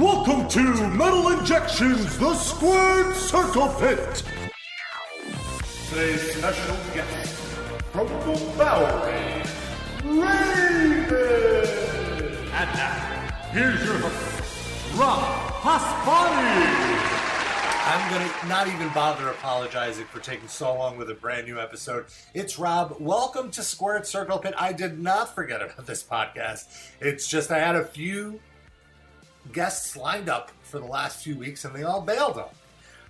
Welcome to Metal Injection's, the Squared Circle Pit. Today's special guest from the Bowery, Raven. And now, here's your host, Rob Pasbani. I'm gonna not even bother apologizing for taking so long with a brand new episode. It's Rob. Welcome to Squared Circle Pit. I did not forget about this podcast. It's just I had a few guests lined up for the last few weeks and they all bailed on.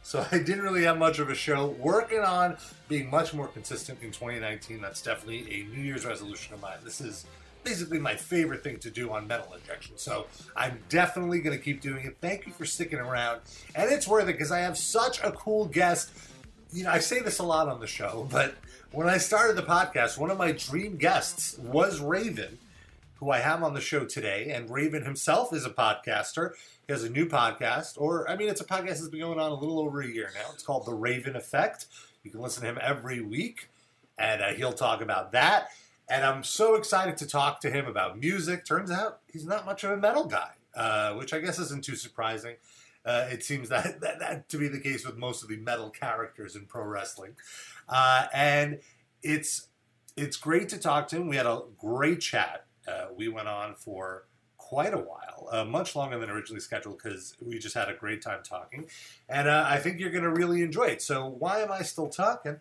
So I didn't really have much of a show. Working on being much more consistent in 2019. That's definitely a New Year's resolution of mine. This is basically my favorite thing to do on metal injection. So I'm definitely going to keep doing it. Thank you for sticking around. And it's worth it because I have such a cool guest. You know, I say this a lot on the show, but when I started the podcast, one of my dream guests was Raven, who I have on the show today. And Raven himself is a podcaster. He has a new podcast, or I mean, it's a podcast that's been going on a little over a year now. It's called The Raven Effect. You can listen to him every week, and uh, he'll talk about that. And I'm so excited to talk to him about music. Turns out he's not much of a metal guy, uh, which I guess isn't too surprising. Uh, it seems that, that, that to be the case with most of the metal characters in pro wrestling. Uh, and it's it's great to talk to him. We had a great chat. Uh, we went on for quite a while, uh, much longer than originally scheduled because we just had a great time talking. And uh, I think you're going to really enjoy it. So why am I still talking?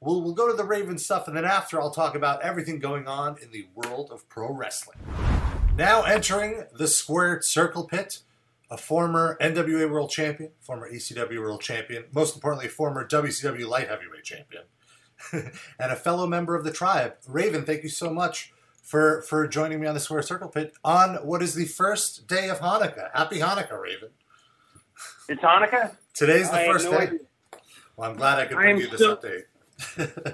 We'll, we'll go to the Raven stuff, and then after I'll talk about everything going on in the world of pro wrestling. Now entering the squared circle pit, a former NWA World Champion, former ECW World Champion, most importantly, former WCW Light Heavyweight Champion, and a fellow member of the tribe. Raven, thank you so much for, for joining me on the square circle pit on what is the first day of Hanukkah. Happy Hanukkah, Raven. It's Hanukkah. Today's the I first no day. idea. Well, I'm glad I could bring am you this so- update.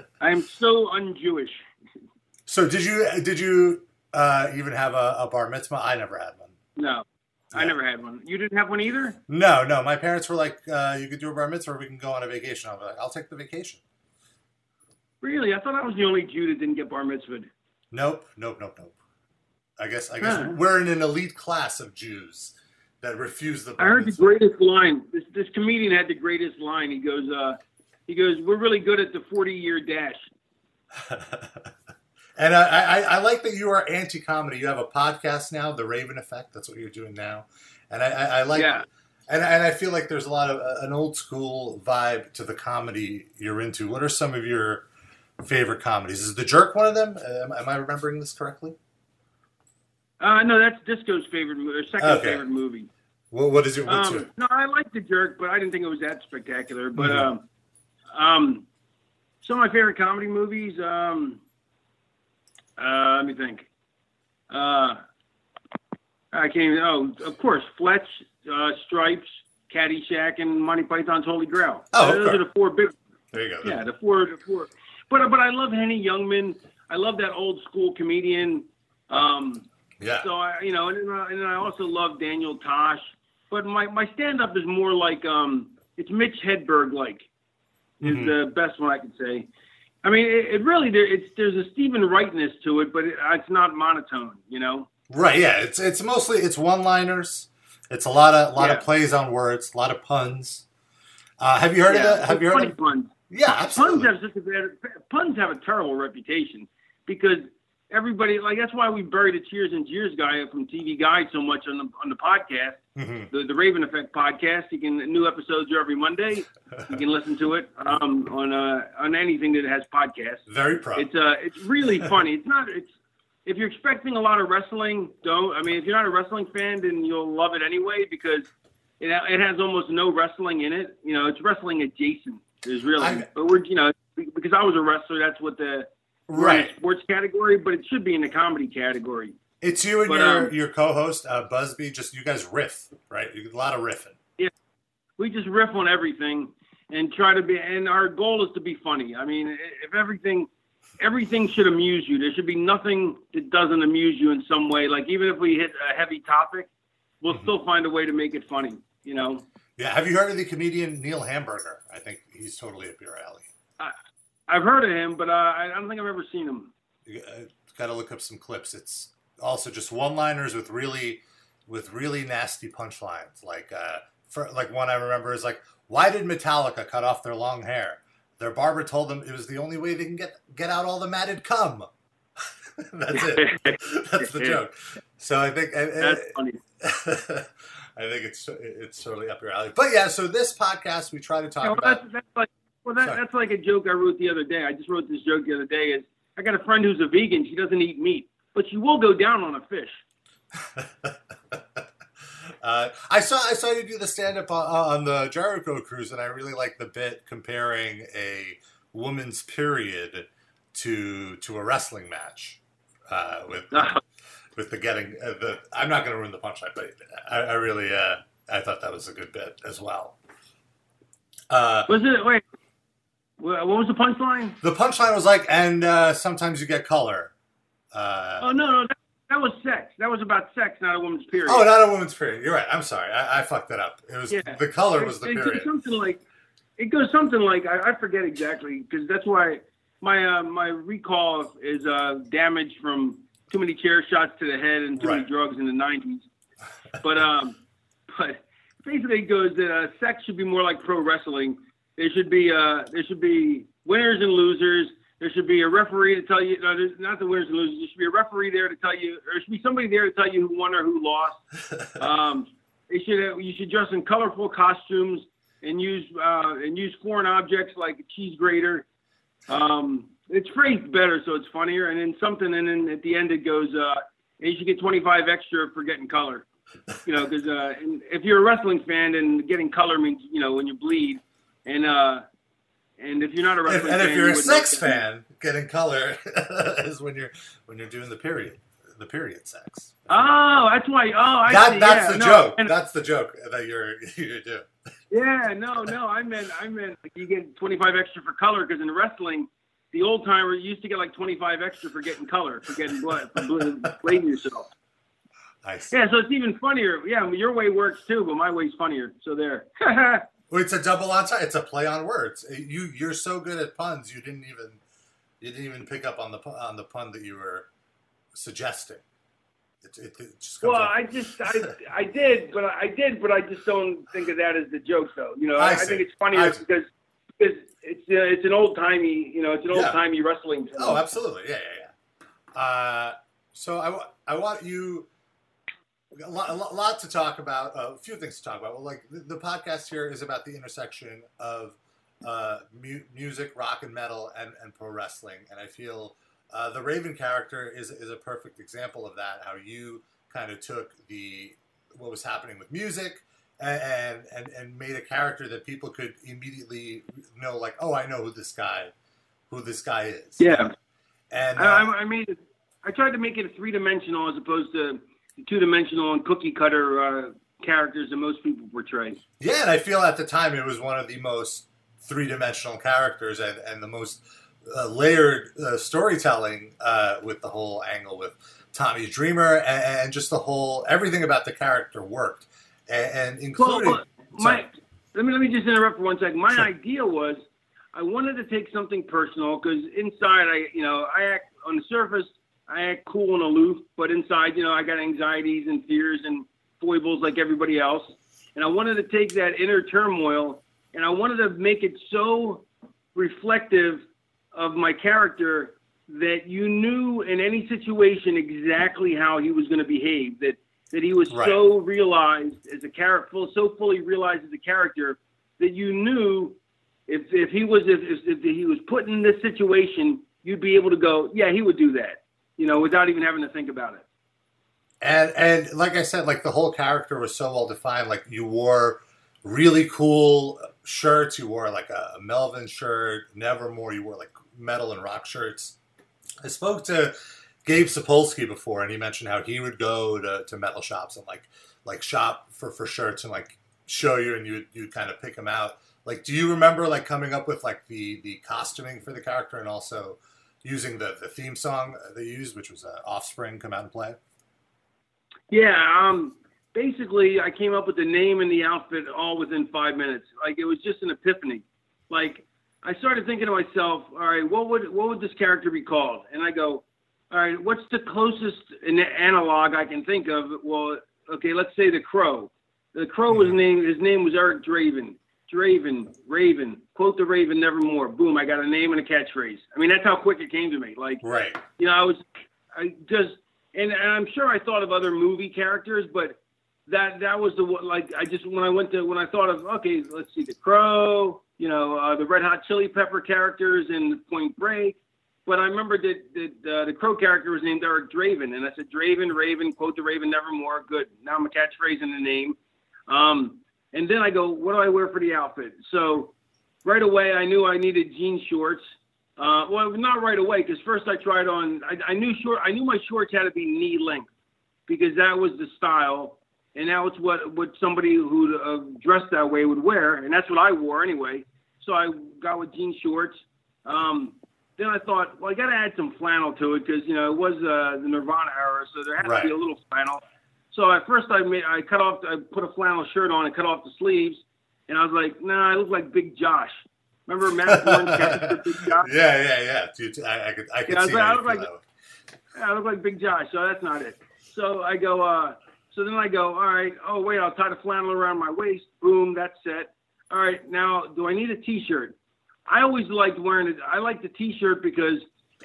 I am so un-Jewish. so did you did you uh, even have a, a bar mitzvah? I never had one. No, I never had one. You didn't have one either. No, no. My parents were like, uh, "You could do a bar mitzvah, or we can go on a vacation." I was like, "I'll take the vacation." Really? I thought I was the only Jew that didn't get bar mitzvahed. Nope, nope, nope, nope. I guess I guess Huh. we're in an elite class of Jews that refuse the. I heard the greatest line. This this comedian had the greatest line. He goes, uh, he goes, "We're really good at the forty-year dash." and I, I, I like that you are anti-comedy. You have a podcast now, The Raven Effect. That's what you're doing now, and I, I, I like. Yeah. And, and I feel like there's a lot of uh, an old school vibe to the comedy you're into. What are some of your favorite comedies? Is The Jerk one of them? Am, am I remembering this correctly? Uh, no, that's Disco's favorite, movie, or second Okay. favorite movie. What, what is it? what's Um, your- no, I like the jerk, but I didn't think it was that spectacular. But Mhm. um, um, some of my favorite comedy movies. Um, uh, let me think. Uh, I can't even. Oh, of course, Fletch, uh, Stripes, Caddyshack, and Monty Python's Holy Grail. Oh, those are the four big. There you go. Yeah, the four, the four. But but I love Henny Youngman. I love that old school comedian. Um, Yeah. so I, you know, and and I also love Daniel Tosh. But my my stand up is more like um, it's Mitch Hedberg like is Mhm. the best one I could say. I mean, it, it really there, it's there's a Steven Wrightness to it, but it, it's not monotone. You know. Right, yeah. It's it's mostly it's one liners. It's a lot of a lot Yeah. of plays on words, a lot of puns. Uh, have you heard yeah, of that? Have you heard funny of puns? Yeah, Puns have such a bad puns have a terrible reputation because everybody like that's why we buried the Cheers and Jeers guy from TV Guide so much on the on the podcast. Mhm. the, the Raven Effect podcast. You can new episodes are every Monday. You can listen to it um, on uh, on anything that has podcasts. Very proud. It's uh it's really funny. It's not it's if you're expecting a lot of wrestling, don't. I mean, if you're not a wrestling fan, then you'll love it anyway because it it has almost no wrestling in it. You know, it's wrestling adjacent. Is really, I- but we're you know because I was a wrestler, that's what the right. sports category, but it should be in the comedy category. It's you and but, your um, your co-host uh, Busby. Just you guys riff, right? You- A lot of riffing. Yeah, we just riff on everything and try to be and our goal is to be funny i mean if everything everything should amuse you there should be nothing that doesn't amuse you in some way like even if we hit a heavy topic we'll Mhm. still find a way to make it funny you know Yeah. Have you heard of the comedian Neil Hamburger? I think he's totally up your alley. i've heard of him but uh, i don't think i've ever seen him You got to look up some clips. It's also just one-liners with really with really nasty punchlines. Like, uh, for, like one I remember is like, "Why did Metallica cut off their long hair? Their barber told them it was the only way they can get get out all the matted cum." That's it. That's the joke. So I think That's funny. I think it's it's totally up your alley. But yeah, so this podcast we try to talk Yeah, well, about. that's, that's like well, that, that's like a joke I wrote the other day. I just wrote this joke the other day. Is I got a friend who's a vegan. She doesn't eat meat, but she will go down on a fish. uh, I saw I saw you do the stand up on, on the Jericho cruise, and I really like the bit comparing a woman's period to to a wrestling match uh, with with the getting uh, the. I'm not going to ruin the punchline, but I, I really uh, I thought that was a good bit as well. Uh, Was it? Wait, what was the punchline? the punchline was like, and uh, sometimes you get color. Uh, Oh no, no, that, that was sex. That was about sex, not a woman's period. Oh, not a woman's period. You're right. I'm sorry. I, I fucked that up. It was Yeah. the color was the it, it period. goes something like it goes something like I, I forget exactly because that's why my uh, my recall is uh, damaged from too many chair shots to the head and too many drugs in the '90s. But um, but basically it goes that uh, sex should be more like pro wrestling. There should be uh, there should be winners and losers. There should be a referee to tell you, no, there's not the winners and losers. There should be a referee there to tell you, or there should be somebody there to tell you who won or who lost. Um, they should have, you should dress in colorful costumes and use uh, and use foreign objects like a cheese grater. Um, it's phrased better, so it's funnier. And then something, and then at the end it goes, uh, and you should get 25 extra for getting color. You know, because uh, if you're a wrestling fan, and getting color means you know when you bleed, and uh, and if you're not a and, wrestling and fan, if you're you a sex fan, getting color is when you're when you're doing the period, the period sex. Oh, that's why. Oh, I that, see. that's yeah, the no, joke. and- That's the joke that you're you do. Yeah, no, no. I meant, I meant like you get 25 extra for color because in wrestling, the old timer used to get like 25 extra for getting color, for getting blood, for bl- blading yourself. Nice. Yeah, so it's even funnier. Yeah, your way works too, but my way's funnier. So there. Well, it's a double entendre. It's a play on words. You you're so good at puns. You didn't even you didn't even pick up on the on the pun that you were suggesting. It, it, it well, off- I just, I, I did, but I did, but I just don't think of that as the joke, though. You know, I I, I think it's I funnier because because it's uh, it's an old timey, you know, it's an old timey wrestling. Term. Oh, absolutely. Yeah, yeah, yeah. Uh, so I, I want you a lot, a lot, lot to talk about. Uh, a few things to talk about. Well, like the, the podcast here is about the intersection of uh, mu- music, rock and metal, and, and pro wrestling. And I feel uh, the Raven character is is a perfect example of that. How you kind of took the what was happening with music. And, and and made a character that people could immediately know, like, oh, I know who this guy, who this guy is. Yeah. And uh, I, I- I made it. I tried to make it three dimensional as opposed to two dimensional and cookie cutter uh, characters that most people portray. yeah, and I feel at the time it was one of the most three dimensional characters and, and the most uh, layered uh, storytelling uh, with the whole angle with Tommy Dreamer and, and just the whole everything about the character worked and, and including. Well, my let me let me just interrupt for one second. My idea was I wanted to take something personal because inside I you know I act on the surface I act cool and aloof, but inside you know I got anxieties and fears and foibles like everybody else, and I wanted to take that inner turmoil and I wanted to make it so reflective of my character that you knew in any situation exactly how he was going to behave that that he was Right. so realized as a character so fully realized as a character that you knew if if he was if, if, if he was put in this situation you'd be able to go yeah he would do that you know without even having to think about it And and like I said, like the whole character was so well defined. Like you wore really cool shirts. You wore like a, a Melvin shirt. Nevermore, you wore like metal and rock shirts. I spoke to Gabe Sapolsky before, and he mentioned how he would go to, to metal shops and like like shop for, for shirts and like show you, and you you kind of pick them out. Like, do you remember like coming up with like the the costuming for the character and also using the the theme song they used, which was uh, Offspring, come out and play? Yeah, um, basically, I came up with the name and the outfit all within five minutes. Like it was just an epiphany. Like I started thinking to myself, all right, what would what would this character be called? And I go, all right, what's the closest analog I can think of? Well, okay, let's say the Crow. The Crow was named. His name was Eric Draven. Draven, Raven, quote the Raven nevermore. Boom, I got a name and a catchphrase. I mean, that's how quick it came to me. Like, Right. you know, I was, I just, and, and I'm sure I thought of other movie characters, but that that was the one. Like, I just when I went to when I thought of okay, let's see, the Crow, you know, uh, the Red Hot Chili Pepper characters in Point Break. But I remember that, uh, the Crow character was named Eric Draven, and I said Draven, Raven, quote the Raven nevermore. Good. Now I'm a catchphrase in the name. Um, and then I go, what do I wear for the outfit? So right away, I knew I needed jean shorts. Uh, well, not right away, because first I tried on. I, I knew short. I knew my shorts had to be knee length because that was the style, and that was what what somebody who uh, dressed that way would wear, and that's what I wore anyway. So I got with jean shorts. Um, then I thought, well, I got to add some flannel to it because you know it was uh, the Nirvana era, so there had Right. to be a little flannel. So at first I made I cut off I put a flannel shirt on and cut off the sleeves, and I was like, nah, I look like Big Josh. Remember Matt character, Big Josh? Yeah, yeah, yeah. Dude, I, I could, I could Yeah, I was see like- I was like-. Yeah, I look like Big Josh, so that's not it. So I go, uh, so then I go, all right, oh, wait, I'll tie the flannel around my waist. Boom, that's set. All right, now, do I need a T-shirt? I always liked wearing it. I like the T-shirt because,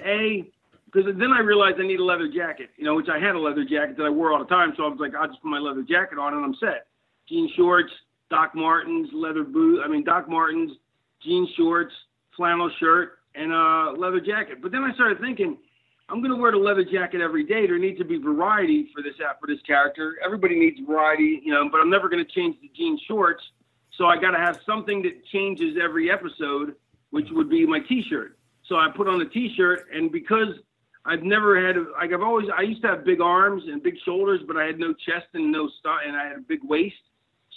A, because then I realized I need a leather jacket, you know, which I had a leather jacket that I wore all the time. So I was like, I'll just put my leather jacket on and I'm set. Jean shorts, Doc Martens, leather boot. I mean, Doc Martens, jean shorts, flannel shirt, and a leather jacket. But then I started thinking, I'm going to wear the leather jacket every day. There needs to be variety for this for this character. Everybody needs variety, you know. But I'm never going to change the jean shorts, so I got to have something that changes every episode, which would be my T-shirt. So I put on a T-shirt, and because I've never had like I've always I used to have big arms and big shoulders, but I had no chest and no stuff, and I had a big waist.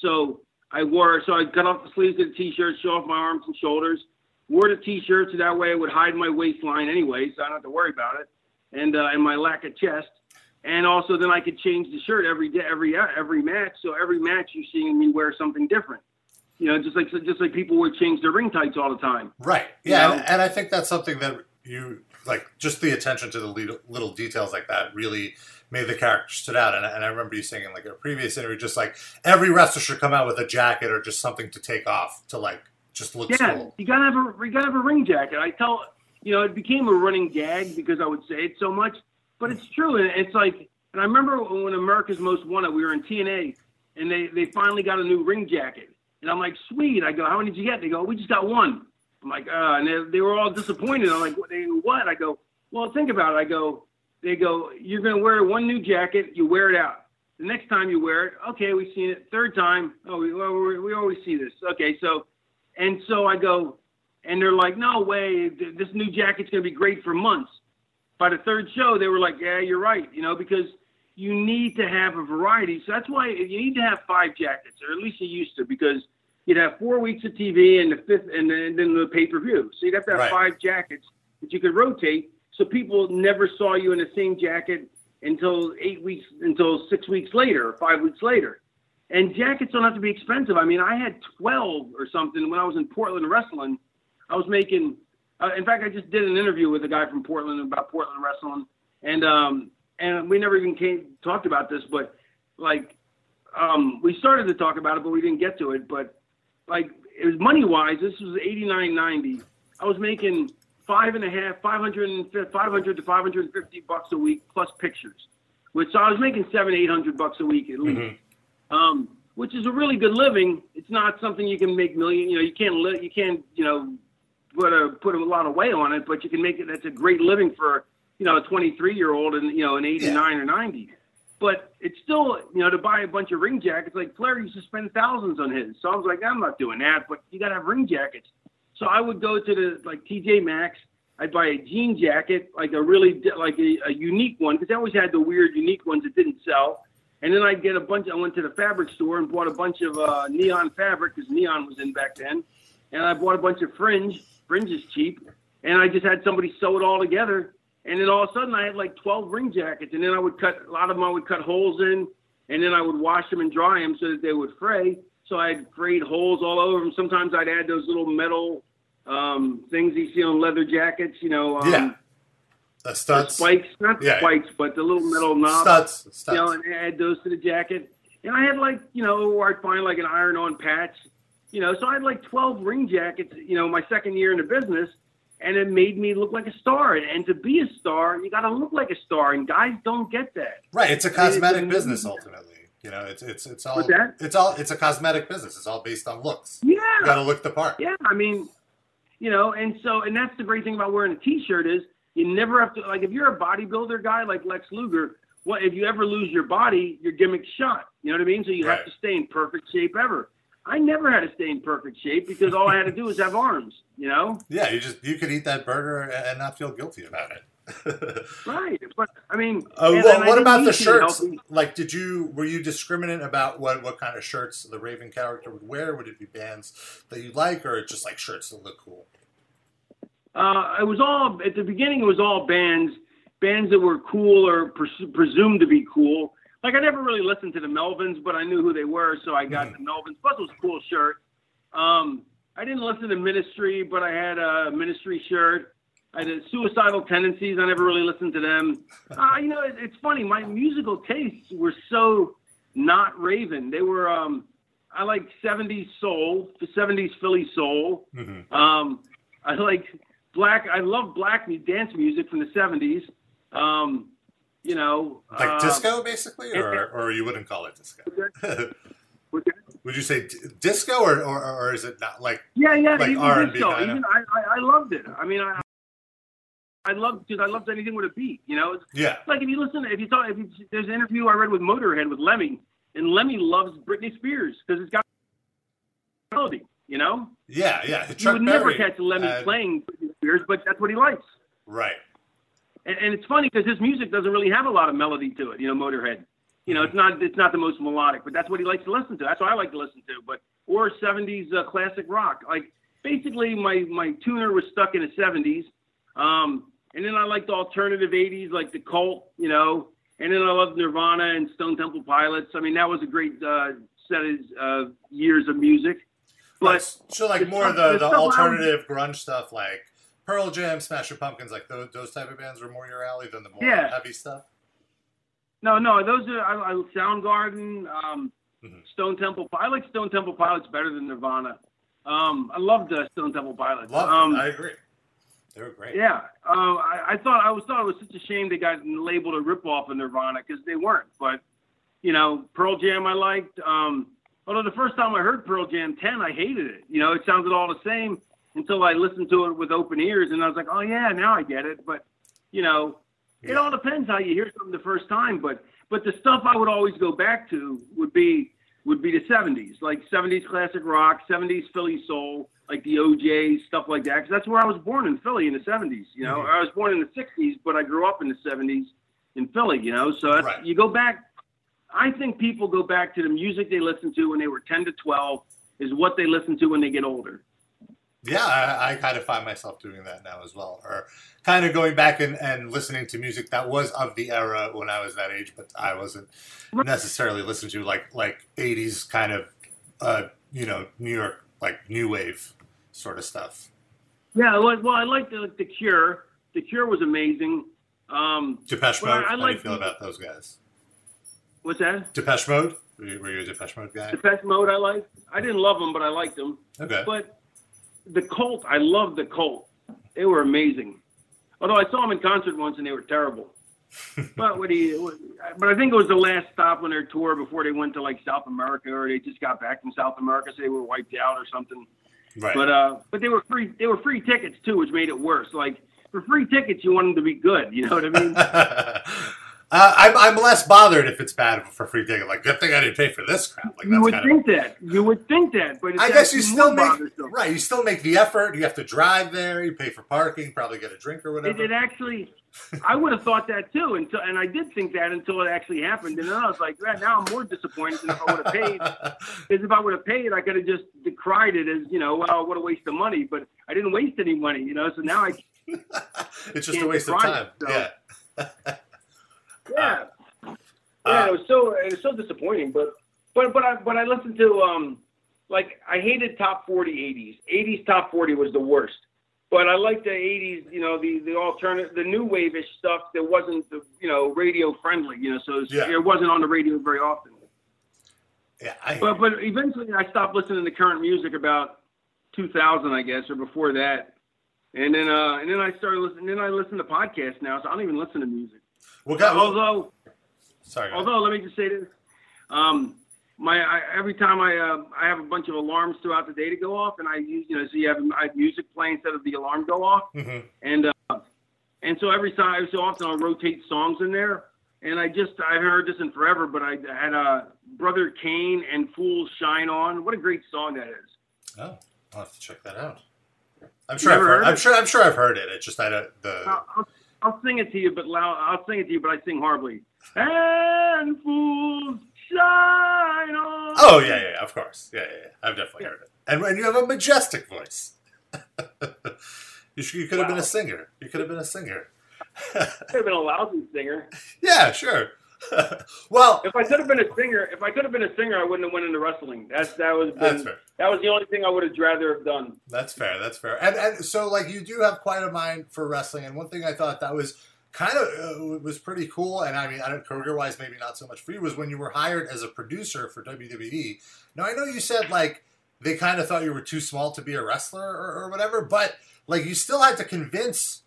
So I wore so I cut off the sleeves of the T-shirt, show off my arms and shoulders. Wore the T-shirt so that way it would hide my waistline anyway, so I don't have to worry about it, and uh, and my lack of chest. And also then I could change the shirt every day, every uh, every match. So every match you see me wear something different. You know, just like just like people would change their ring tights all the time. Right. Yeah, and, and I think that's something that you like. Just the attention to the little, little details like that really made the character stood out. And, and I remember you saying in like a previous interview, just like every wrestler should come out with a jacket or just something to take off to like just look Yeah, cool. you gotta have a you gotta have a ring jacket. I tell you know it became a running gag because I would say it so much, but it's true. And it's like, and I remember when America's Most Wanted, we were in TNA, and they they finally got a new ring jacket, and I'm like, sweet. I go, how many did you get? They go, we just got one. I'm like, uh, and they, they were all disappointed. I'm like, what? They, what? I go, well, think about it. I go, they go, you're gonna wear one new jacket, you wear it out. The next time you wear it, okay, we've seen it. Third time, oh, we, we, we always see this. Okay, so and so I go, and they're like, no way, this new jacket's going to be great for months. By the third show, they were like, yeah, you're right, you know, because you need to have a variety. So that's why you need to have five jackets, or at least you used to, because you'd have four weeks of TV and the fifth, and then, the pay per view. So you'd have to have Right. five jackets that you could rotate, so people never saw you in the same jacket until eight weeks, until six weeks later, or five weeks later. And jackets don't have to be expensive. I mean, I had 12 or something when I was in Portland wrestling. I was making, uh, in fact, I just did an interview with a guy from Portland about Portland wrestling, and um, and we never even came talked about this, but like, um, we started to talk about it, but we didn't get to it. But like, it was money wise. This was 89.90. I was making five and a half, 500, 500 to 550 bucks a week plus pictures, which so I was making seven, eight hundred bucks a week at least um, which is a really good living. It's not something you can make million. You know, you can't li- you can't you know put a put a lot of weight on it, but you can make it. That's a great living for you know a 23 year old and you know an 89 or 90. But it's still you know to buy a bunch of ring jackets. Like Flair used to spend thousands on his, so I was like, I'm not doing that. But you got to have ring jackets. So I would go to the like TJ Maxx. I'd buy a jean jacket, like a really like a, a unique one, because I always had the weird unique ones that didn't sell. And then I'd get a bunch. I went to the fabric store and bought a bunch of uh, neon fabric because neon was in back then. And I bought a bunch of fringe. Fringe is cheap. And I just had somebody sew it all together. And then all of a sudden I had like 12 ring jackets. And then I would cut a lot of them. I would cut holes in, and then I would wash them and dry them so that they would fray. So I had frayed holes all over them. Sometimes I'd add those little metal um, things you see on leather jackets. You know. Um, Yeah. The studs. spikes, not Yeah. spikes, but the little metal knobs. Studs. Studs. You know, and add those to the jacket. And I had like, you know, where I'd find like an iron-on patch. You know, so I had like 12 ring jackets. You know, my second year in the business, and it made me look like a star. And, and to be a star, you got to look like a star, and guys don't get that. Right. It's a cosmetic business ultimately. You know, it's it's it's all that? it's all it's a cosmetic business. It's all based on looks. Yeah. You got to look the part. Yeah, I mean, you know, and so, and that's the great thing about wearing a T-shirt is you never have to like if you're a bodybuilder guy like Lex Luger. What if you ever lose your body, your gimmick's shot. You know what I mean? So you Right. have to stay in perfect shape ever. I never had to stay in perfect shape because all I had to do was have arms. You know, Yeah, you just you could eat that burger and not feel guilty about it. right? But I mean, Uh, well, what about the shirts? Like, did you were you discriminant about what what kind of shirts the Raven character would wear? Would it be bands that you like, or just like shirts that look cool? Uh, it was all at the beginning. It was all bands, bands that were cool or pres- presumed to be cool. Like I never really listened to the Melvins, but I knew who they were, so I got the Melvins. Plus, it was a cool shirt. Um, I didn't listen to Ministry, but I had a Ministry shirt. I had Suicidal Tendencies. I never really listened to them. Uh, you know, it, it's funny. My musical tastes were so not Raven. They were. Um, I like '70s soul, the '70s Philly soul. Mhm. Um, I like black. I love black dance music from the '70s. Um, you know, Like uh, disco, basically, it- or or you wouldn't call it disco? Would you say d- disco, or, or or is it not like? Yeah, yeah, Like even R&B disco. Even I, I, loved it. I mean, I, I loved because I loved anything with a beat. You know, it's Yeah, like if you listen, if you talk, if you, there's an interview I read with Motorhead with Lemmy, and Lemmy loves Britney Spears because it's got melody. You know, yeah, yeah. you Chuck would never Berry catch Lemmy had- playing Britney Spears, but that's what he likes. Right. And, and it's funny because his music doesn't really have a lot of melody to it. You know, Motorhead. You know, it's not it's not the most melodic, but that's what he likes to listen to. That's what I like to listen to. But or '70s uh, classic rock. Like basically, my my tuner was stuck in the '70s, um, and then I liked alternative '80s, like the Cult. You know, and then I loved Nirvana and Stone Temple Pilots. I mean, that was a great uh, set of uh, years of music. But Right. so like more of the, the the stuff I was- alternative grunge stuff, like Pearl Jam, Smashing Pumpkins, like those those type of bands were more your alley than the more Yeah. heavy stuff. No, no, those are I, I Soundgarden, um, Mhm. Stone Temple. I like Stone Temple Pilots better than Nirvana. Um, I loved uh, Stone Temple Pilots. Love um. I agree. They were great. yeah, uh, I, I thought I was thought it was such a shame they got labeled a ripoff of Nirvana because they weren't. But you know, Pearl Jam I liked. Um, although the first time I heard Pearl Jam 10, I hated it. You know, it sounded all the same until I listened to it with open ears, and I was like, oh yeah, now I get it. But you know, it all depends how you hear something the first time. But but the stuff I would always go back to would be would be the 70s, like 70s classic rock, 70s Philly soul, like the O'Jays, stuff like that. Because that's where I was born in Philly in the 70s. You know, Mhm. I was born in the 60s, but I grew up in the 70s in Philly. You know, so that's, Right. you go back. I think people go back to the music they listened to when they were 10 to 12 is what they listen to when they get older. Yeah, I, I kind of find myself doing that now as well, or kind of going back and, and listening to music that was of the era when I was that age, but I wasn't necessarily listening to like like '80s kind of, uh, you know, New York like new wave sort of stuff. Yeah, well, well I liked the, like the Cure. The Cure was amazing. Um, Depeche Mode. I How do you feel the- about those guys? what's that? Depeche Mode. Were you, were you a Depeche Mode guy? Depeche Mode I liked. I didn't love them, but I liked them. Okay. But the Cult, I love the Cult. They were amazing. Although I saw them in concert once and they were terrible. but what do you? But I think it was the last stop on their tour before they went to like South America, or they just got back from South America, so they were wiped out or something. Right. But uh, but they were free. They were free tickets too, which made it worse. Like for free tickets, you want them to be good. You know what I mean? uh, I'm, I'm less bothered if it's bad for free ticket. Like, good thing I didn't pay for this crap. Like, you would think that. You would think that, but I guess you still make right. You still make the effort. You have to drive there. You pay for parking. Probably get a drink or whatever. it actually, I would have thought that too, until and I did think that until it actually happened, and then I was like, "Yeah, now I'm more disappointed than if I would have paid. Because if I would have paid, I could have just decried it as, you know, well, what a waste of money. But I didn't waste any money, you know. So now I, it's just a waste of time. it, so- Yeah. yeah, Uh, yeah, it was so it was so disappointing. But but but I but I listened to um like I hated top 40 80s. 80s top 40 was the worst. but I like the '80s. You know, the the alternative, the new wave-ish stuff that wasn't the you know radio friendly. You know, so it's- Yeah. it wasn't on the radio very often. Yeah, I, But but eventually I stopped listening to current music about 2000, I guess, or before that. And then uh and then I started listening. Then I listen to podcasts now, so I don't even listen to music. Well, God, well, Although sorry. although let me just say this, um, my I, every time I uh, I have a bunch of alarms throughout the day to go off, and I use you know so you have I have music playing instead of the alarm go off, Mhm. and uh, and so every time every so often I'll rotate songs in there. And I just I haven't heard this in forever, but I had uh, Brother Cane and Fools Shine On. What a great song that is. Oh, I'll have to check that out. I'm sure. I've heard, heard I'm it? sure. I'm sure I've heard it. It's just I don't. The I'll, I'll, I'll sing it to you, but loud. I'll sing it to you, but I sing horribly. And fools shine on. oh yeah, yeah, yeah, of course. Yeah, yeah, yeah. I've definitely heard it. And and you have a majestic voice. you should, you could have been a singer. You could have been a singer. Could have been a lousy singer. Yeah, sure. well, If I could have been a singer, if I could have been a singer, I wouldn't have went into wrestling. That's that was that's been, fair. that was the only thing I would have rather have done. That's fair. That's fair. And and so like you do have quite a mind for wrestling. And one thing I thought that was kind of uh, was pretty cool. And I mean, I don't career wise, maybe not so much for you was when you were hired as a producer for WWE. Now I know you said like they kind of thought you were too small to be a wrestler or, or whatever, but like you still had to convince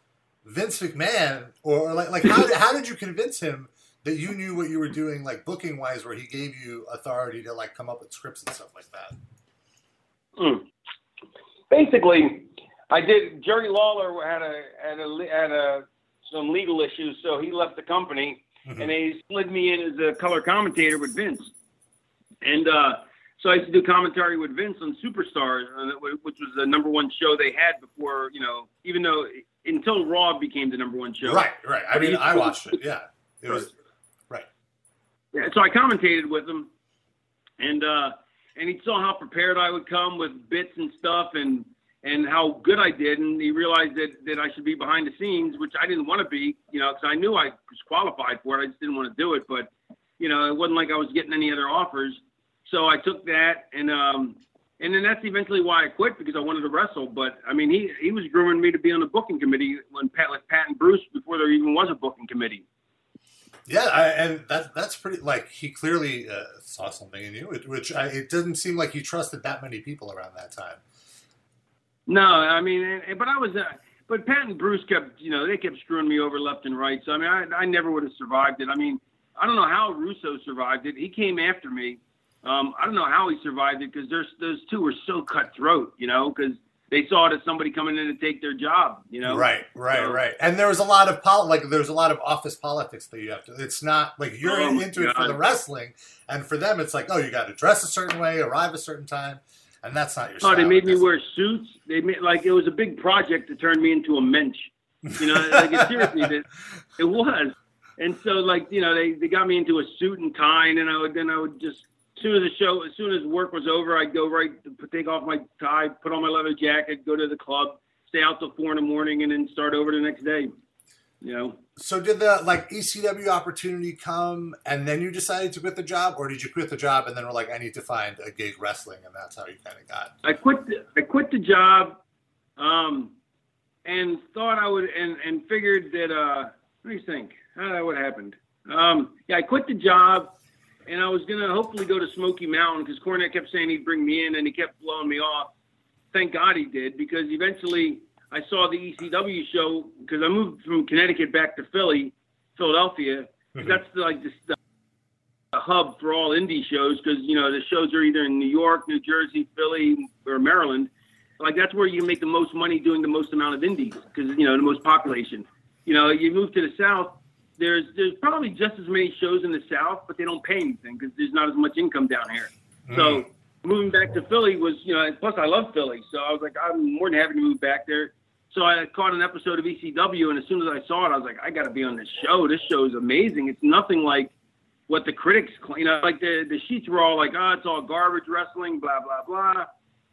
Vince McMahon or like like how did, how did you convince him? That you knew what you were doing, like booking wise, where he gave you authority to like come up with scripts and stuff like that. Mm. Basically, I did. Jerry Lawler had a had a had a some legal issues, so he left the company, Mhm. and they slid me in as a color commentator with Vince. And uh, so I used to do commentary with Vince on Superstars, uh, which was the number one show they had before. You know, even though until Raw became the number one show. Right, right. I mean, I watched it. Yeah, it was so I commentated with him, and uh, and he saw how prepared I would come with bits and stuff, and and how good I did, and he realized that that I should be behind the scenes, which I didn't want to be, you know, because I knew I was qualified for it. I just didn't want to do it, but you know, it wasn't like I was getting any other offers. So I took that, and um, and then that's eventually why I quit because I wanted to wrestle. But I mean, he he was grooming me to be on the booking committee when Pat like Pat and Bruce before there even was a booking committee. Yeah, I, and that that's pretty. Like he clearly uh, saw something in you, which I, it doesn't seem like he trusted that many people around that time. No, I mean, but I was, uh, but Pat and Bruce kept, you know, they kept screwing me over left and right. So I mean, I, I never would have survived it. I mean, I don't know how Russo survived it. He came after me. Um, I don't know how he survived it because those two were so cutthroat, you know, because they saw it as somebody coming in to take their job, you know. Right, right, So- right. And there was a lot of pol- like there's a lot of office politics that you have to. It's not like you're Oh, into it for the wrestling, and for them it's like, oh, you got to dress a certain way, arrive a certain time, and that's not your. Oh, they made me wear suits. They made like it was a big project to turn me into a mensch. You know, like it, seriously, it, it was. And so, like you know, they, they got me into a suit and tie, and then I would then I would just soon as the show, as soon as work was over, I'd go right take off my tie, put on my leather jacket, go to the club, stay out till four in the morning, and then start over the next day. You know. So did the like ECW opportunity come, and then you decided to quit the job, or did you quit the job and then were like, I need to find a gig wrestling, and that's how you kind of got. I quit. The, I quit the job, um, and thought I would, and and figured that. Uh, what do you think? How what happened? Um, yeah, I quit the job, and I was gonna hopefully go to Smoky Mountain because Cornette kept saying he'd bring me in, and he kept blowing me off. Thank God he did because eventually I saw the ECW show because I moved from Connecticut back to Philly, Philadelphia. Mhm. That's like the, the hub for all indie shows because you know the shows are either in New York, New Jersey, Philly, or Maryland. Like that's where you make the most money doing the most amount of indies because you know the most population. You know, you move to the south. There's there's probably just as many shows in the south, but they don't pay anything because there's not as much income down here. So mm. moving back to Philly was, you know, plus I love Philly, so I was like, I'm more than happy to move back there. So I caught an episode of ECW, and as soon as I saw it, I was like, I got to be on this show. This show is amazing. It's nothing like what the critics, claim. you know, like the the sheets were all like, oh, it's all garbage wrestling, blah blah blah.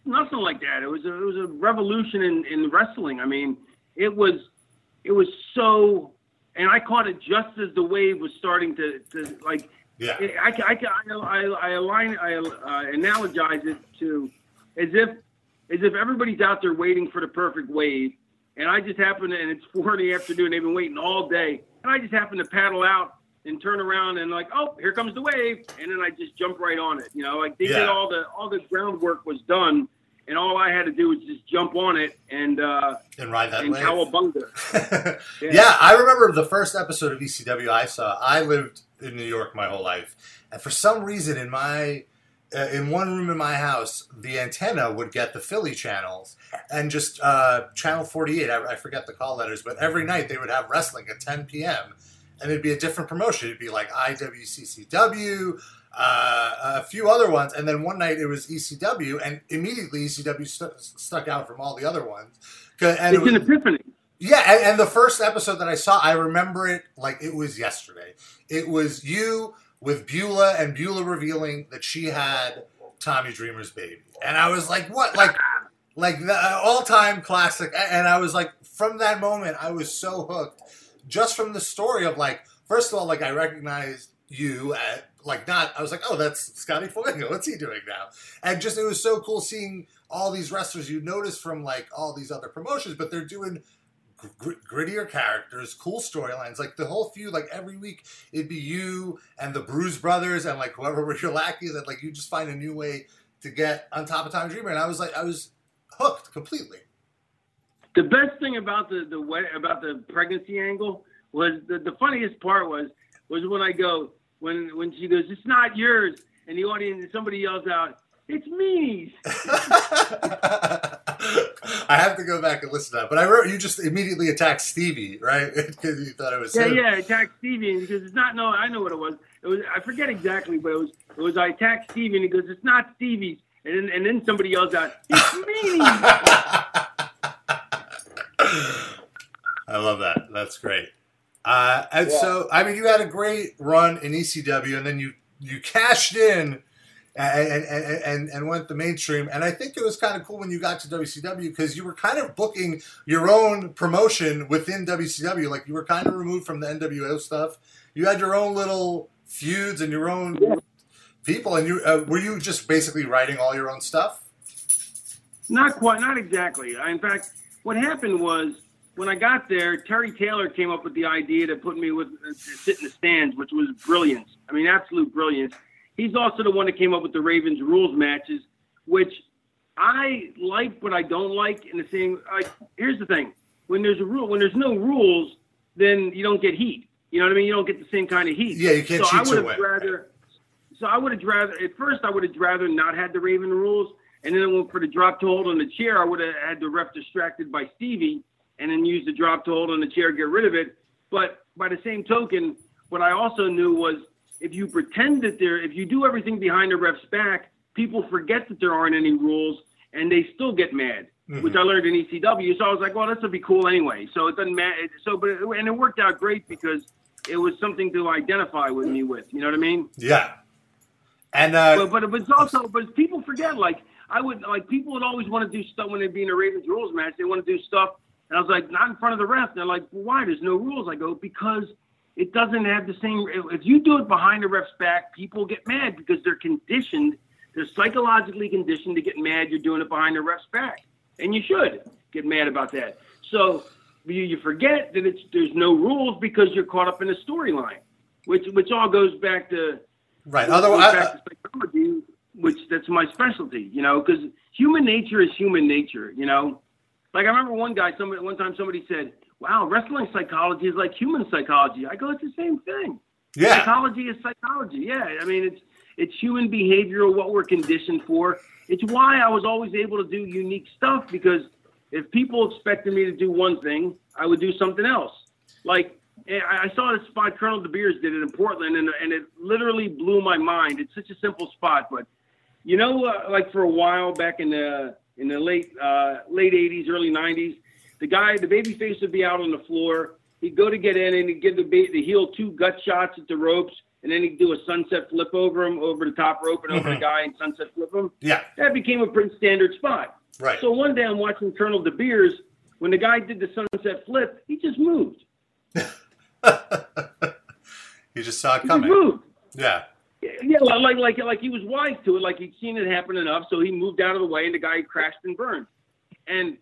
Nothing like that. It was a, it was a revolution in in wrestling. I mean, it was it was so, and I caught it just as the wave was starting to to like Yeah, I, I, I, I, I align, I uh, analogize it to as if, as if everybody's out there waiting for the perfect wave, and I just happen to, and it's four in the afternoon. They've been waiting all day, and I just happen to paddle out and turn around and like, oh, here comes the wave, and then I just jump right on it. You know, like they Yeah. did all the all the groundwork was done, and all I had to do was just jump on it and uh, and ride that and wave. cowabunga. yeah. I remember the first episode of ECW I saw. I lived in New York my whole life, and for some reason, in my uh, in one room in my house, the antenna would get the Philly channels and just uh, channel 48. I, I forget the call letters, but every night they would have wrestling at 10 p.m. and it'd be a different promotion. It'd be like IWCCW, uh, a few other ones, and then one night it was ECW, and immediately ECW stu- stuck out from all the other ones. And it It's an epiphany. yeah, and, and the first episode that I saw, I remember it like it was yesterday. It was you with Beulah and Beulah revealing that she had Tommy Dreamer's baby, and I was like, "What?" Like, like the all-time classic. And I was like, from that moment, I was so hooked, just from the story of like, first of all, like I recognized you at like not. I was like, "Oh, that's Scotty Flamingo. What's he doing now?" And just it was so cool seeing all these wrestlers you notice from like all these other promotions, but they're doing gr- grittier characters, cool storylines. Like the whole feud, like every week it'd be you and the Bruise Brothers and like whoever were your lackeys. That like you just find a new way to get on top of Tommy Dreamer. And I was like, I was hooked completely. The best thing about the the about the pregnancy angle was the, the funniest part was was when I go when when she goes it's not yours and the audience somebody yells out it's me." I have to go back and listen to that. But I wrote you just immediately attacked Stevie, right? Because you thought it was yeah him. yeah attacked Stevie because it's not no I know what it was it was I forget exactly but it was it was I attacked Stevie and he goes it's not Stevie's and then and then somebody yells out it's me." I love that. That's great. Uh, and Yeah. so, I mean, you had a great run in ECW, and then you you cashed in and and, and, and, and went the mainstream. And I think it was kind of cool when you got to WCW because you were kind of booking your own promotion within WCW. Like you were kind of removed from the NWO stuff. You had your own little feuds and your own Yeah. people. And you uh, were you just basically writing all your own stuff? Not quite, not exactly. In fact, what happened was when I got there, Terry Taylor came up with the idea to put me with uh, to sit in the stands, which was brilliance. I mean, absolute brilliance. He's also the one that came up with the Ravens rules matches, which I like, but I don't like. In the same, like, here's the thing: when there's a rule, when there's no rules, then you don't get heat. You know what I mean? You don't get the same kind of heat. Yeah, you can't so I would have rather. So I would have rather at first I would have rather not had the Raven rules, and then for the drop to hold on the chair, I would have had the ref distracted by Stevie, and then use the drop to hold on the chair, get rid of it. But by the same token, what I also knew was if you pretend that there, if you do everything behind the ref's back, people forget that there aren't any rules, and they still get mad. Which I learned in ECW, so I was like, "Well, this will be cool anyway." So it doesn't matter. So, but it, and it worked out great because it was something to identify with me with. You know what I mean? Yeah. And uh, But but, but it's also but people forget like I would like people would always want to do stuff when they'd be in a Ravens rules match. They want to do stuff, and I was like, not in front of the ref. They're like, well, why? There's no rules. I go because it doesn't have the same. If you do it behind the ref's back, people get mad because they're conditioned. They're psychologically conditioned to get mad. You're doing it behind the ref's back, and you should get mad about that. So you, you forget that it's there's no rules because you're caught up in a storyline, which which all goes back to right. Otherwise, back to psychology, which that's my specialty, you know, because human nature is human nature, you know. Like I remember one guy, somebody one time somebody said, "Wow, wrestling psychology is like human psychology." I go, "It's the same thing. yeah. Psychology is psychology. Yeah, I mean it's it's human behavioral, what we're conditioned for. It's why I was always able to do unique stuff because if people expected me to do one thing, I would do something else. Like eh, I I saw this spot Colonel De Beers did it in Portland, and and it literally blew my mind. It's such a simple spot, but you know, uh, like for a while back in the in the late uh, late '80s, early '90s, the guy, the baby face would be out on the floor. He'd go to get in and he'd give the ba- the heel two gut shots at the ropes, and then he'd do a sunset flip over him, over the top rope, and over the guy, and sunset flip him. Yeah. That became a pretty standard spot. Right. So one day I'm watching Colonel De Beers. When the guy did the sunset flip, he just moved. he just saw it He just coming. moved. Yeah. Yeah, like like like he was wise to it, like he'd seen it happen enough, so he moved out of the way, and the guy crashed and burned. And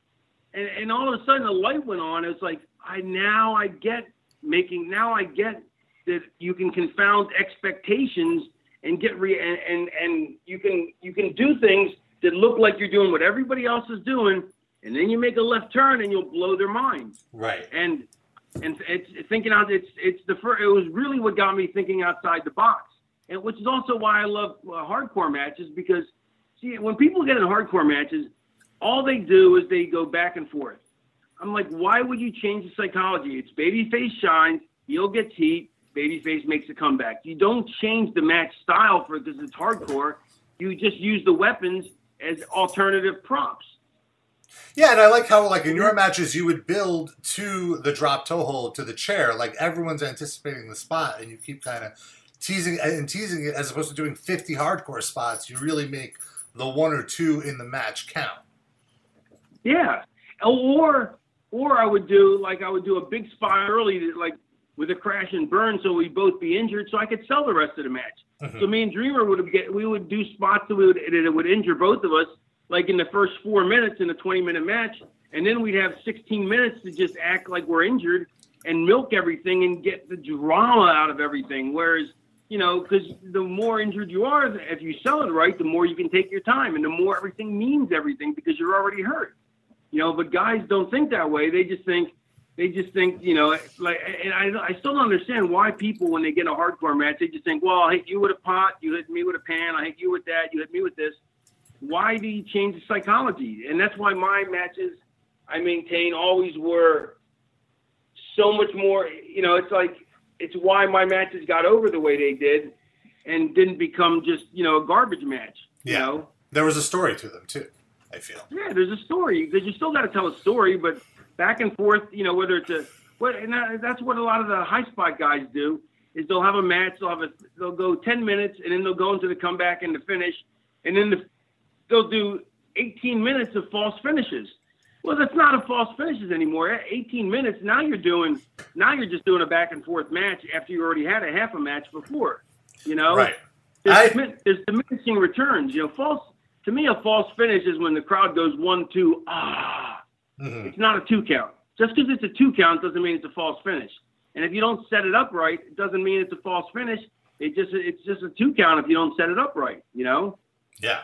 and, and all of a sudden the light went on. It's like I now I get making now I get that you can confound expectations and get re and, and and you can you can do things that look like you're doing what everybody else is doing, and then you make a left turn and you'll blow their mind. Right. And and it's thinking out. It's it's the first. It was really what got me thinking outside the box, and which is also why I love uh, hardcore matches because see when people get in hardcore matches, all they do is they go back and forth. I'm like, why would you change the psychology? It's babyface shines, heel gets heat, babyface makes a comeback. You don't change the match style for because it's hardcore. You just use the weapons as alternative props. Yeah, and I like how like in your matches you would build to the drop toe hold to the chair, like everyone's anticipating the spot, and you keep kind of teasing and teasing it as opposed to doing fifty hardcore spots. You really make the one or two in the match count. Yeah, or or I would do like I would do a big spot early, like with a crash and burn, so we'd both be injured, so I could sell the rest of the match. Mm-hmm. So me and Dreamer would get we would do spots that would it would injure both of us, like in the first four minutes in a 20 minute match, and then we'd have 16 minutes to just act like we're injured and milk everything and get the drama out of everything. Whereas you know, because the more injured you are, if you sell it right, the more you can take your time, and the more everything means everything because you're already hurt. You know, but guys don't think that way. They just think they just think, you know, like, and I, I still don't understand why people, when they get a hardcore match, they just think, well, I hit you with a pot, you hit me with a pan, I hit you with that, you hit me with this. Why do you change the psychology? And that's why my matches, I maintain, always were so much more, you know, it's like, it's why my matches got over the way they did and didn't become just, you know, a garbage match. Yeah. You know? There was a story to them, too, I feel. Yeah, there's a story because you still got to tell a story, but back and forth. You know, whether it's a what, and that's what a lot of the high spot guys do is they'll have a match. They'll have a they'll go ten minutes and then they'll go into the comeback and the finish, and then the, they'll do 18 minutes of false finishes. Well, that's not a false finishes anymore. 18 minutes. Now you're doing. Now you're just doing a back and forth match after you already had a half a match before. You know. Right. There's, I, there's diminishing returns. You know, false. To me, a false finish is when the crowd goes one, two, ah Mm-hmm. It's not a two count. Just because it's a two count doesn't mean it's a false finish. And if you don't set it up right, it doesn't mean it's a false finish. It just it's just a two count if you don't set it up right. You know. Yeah,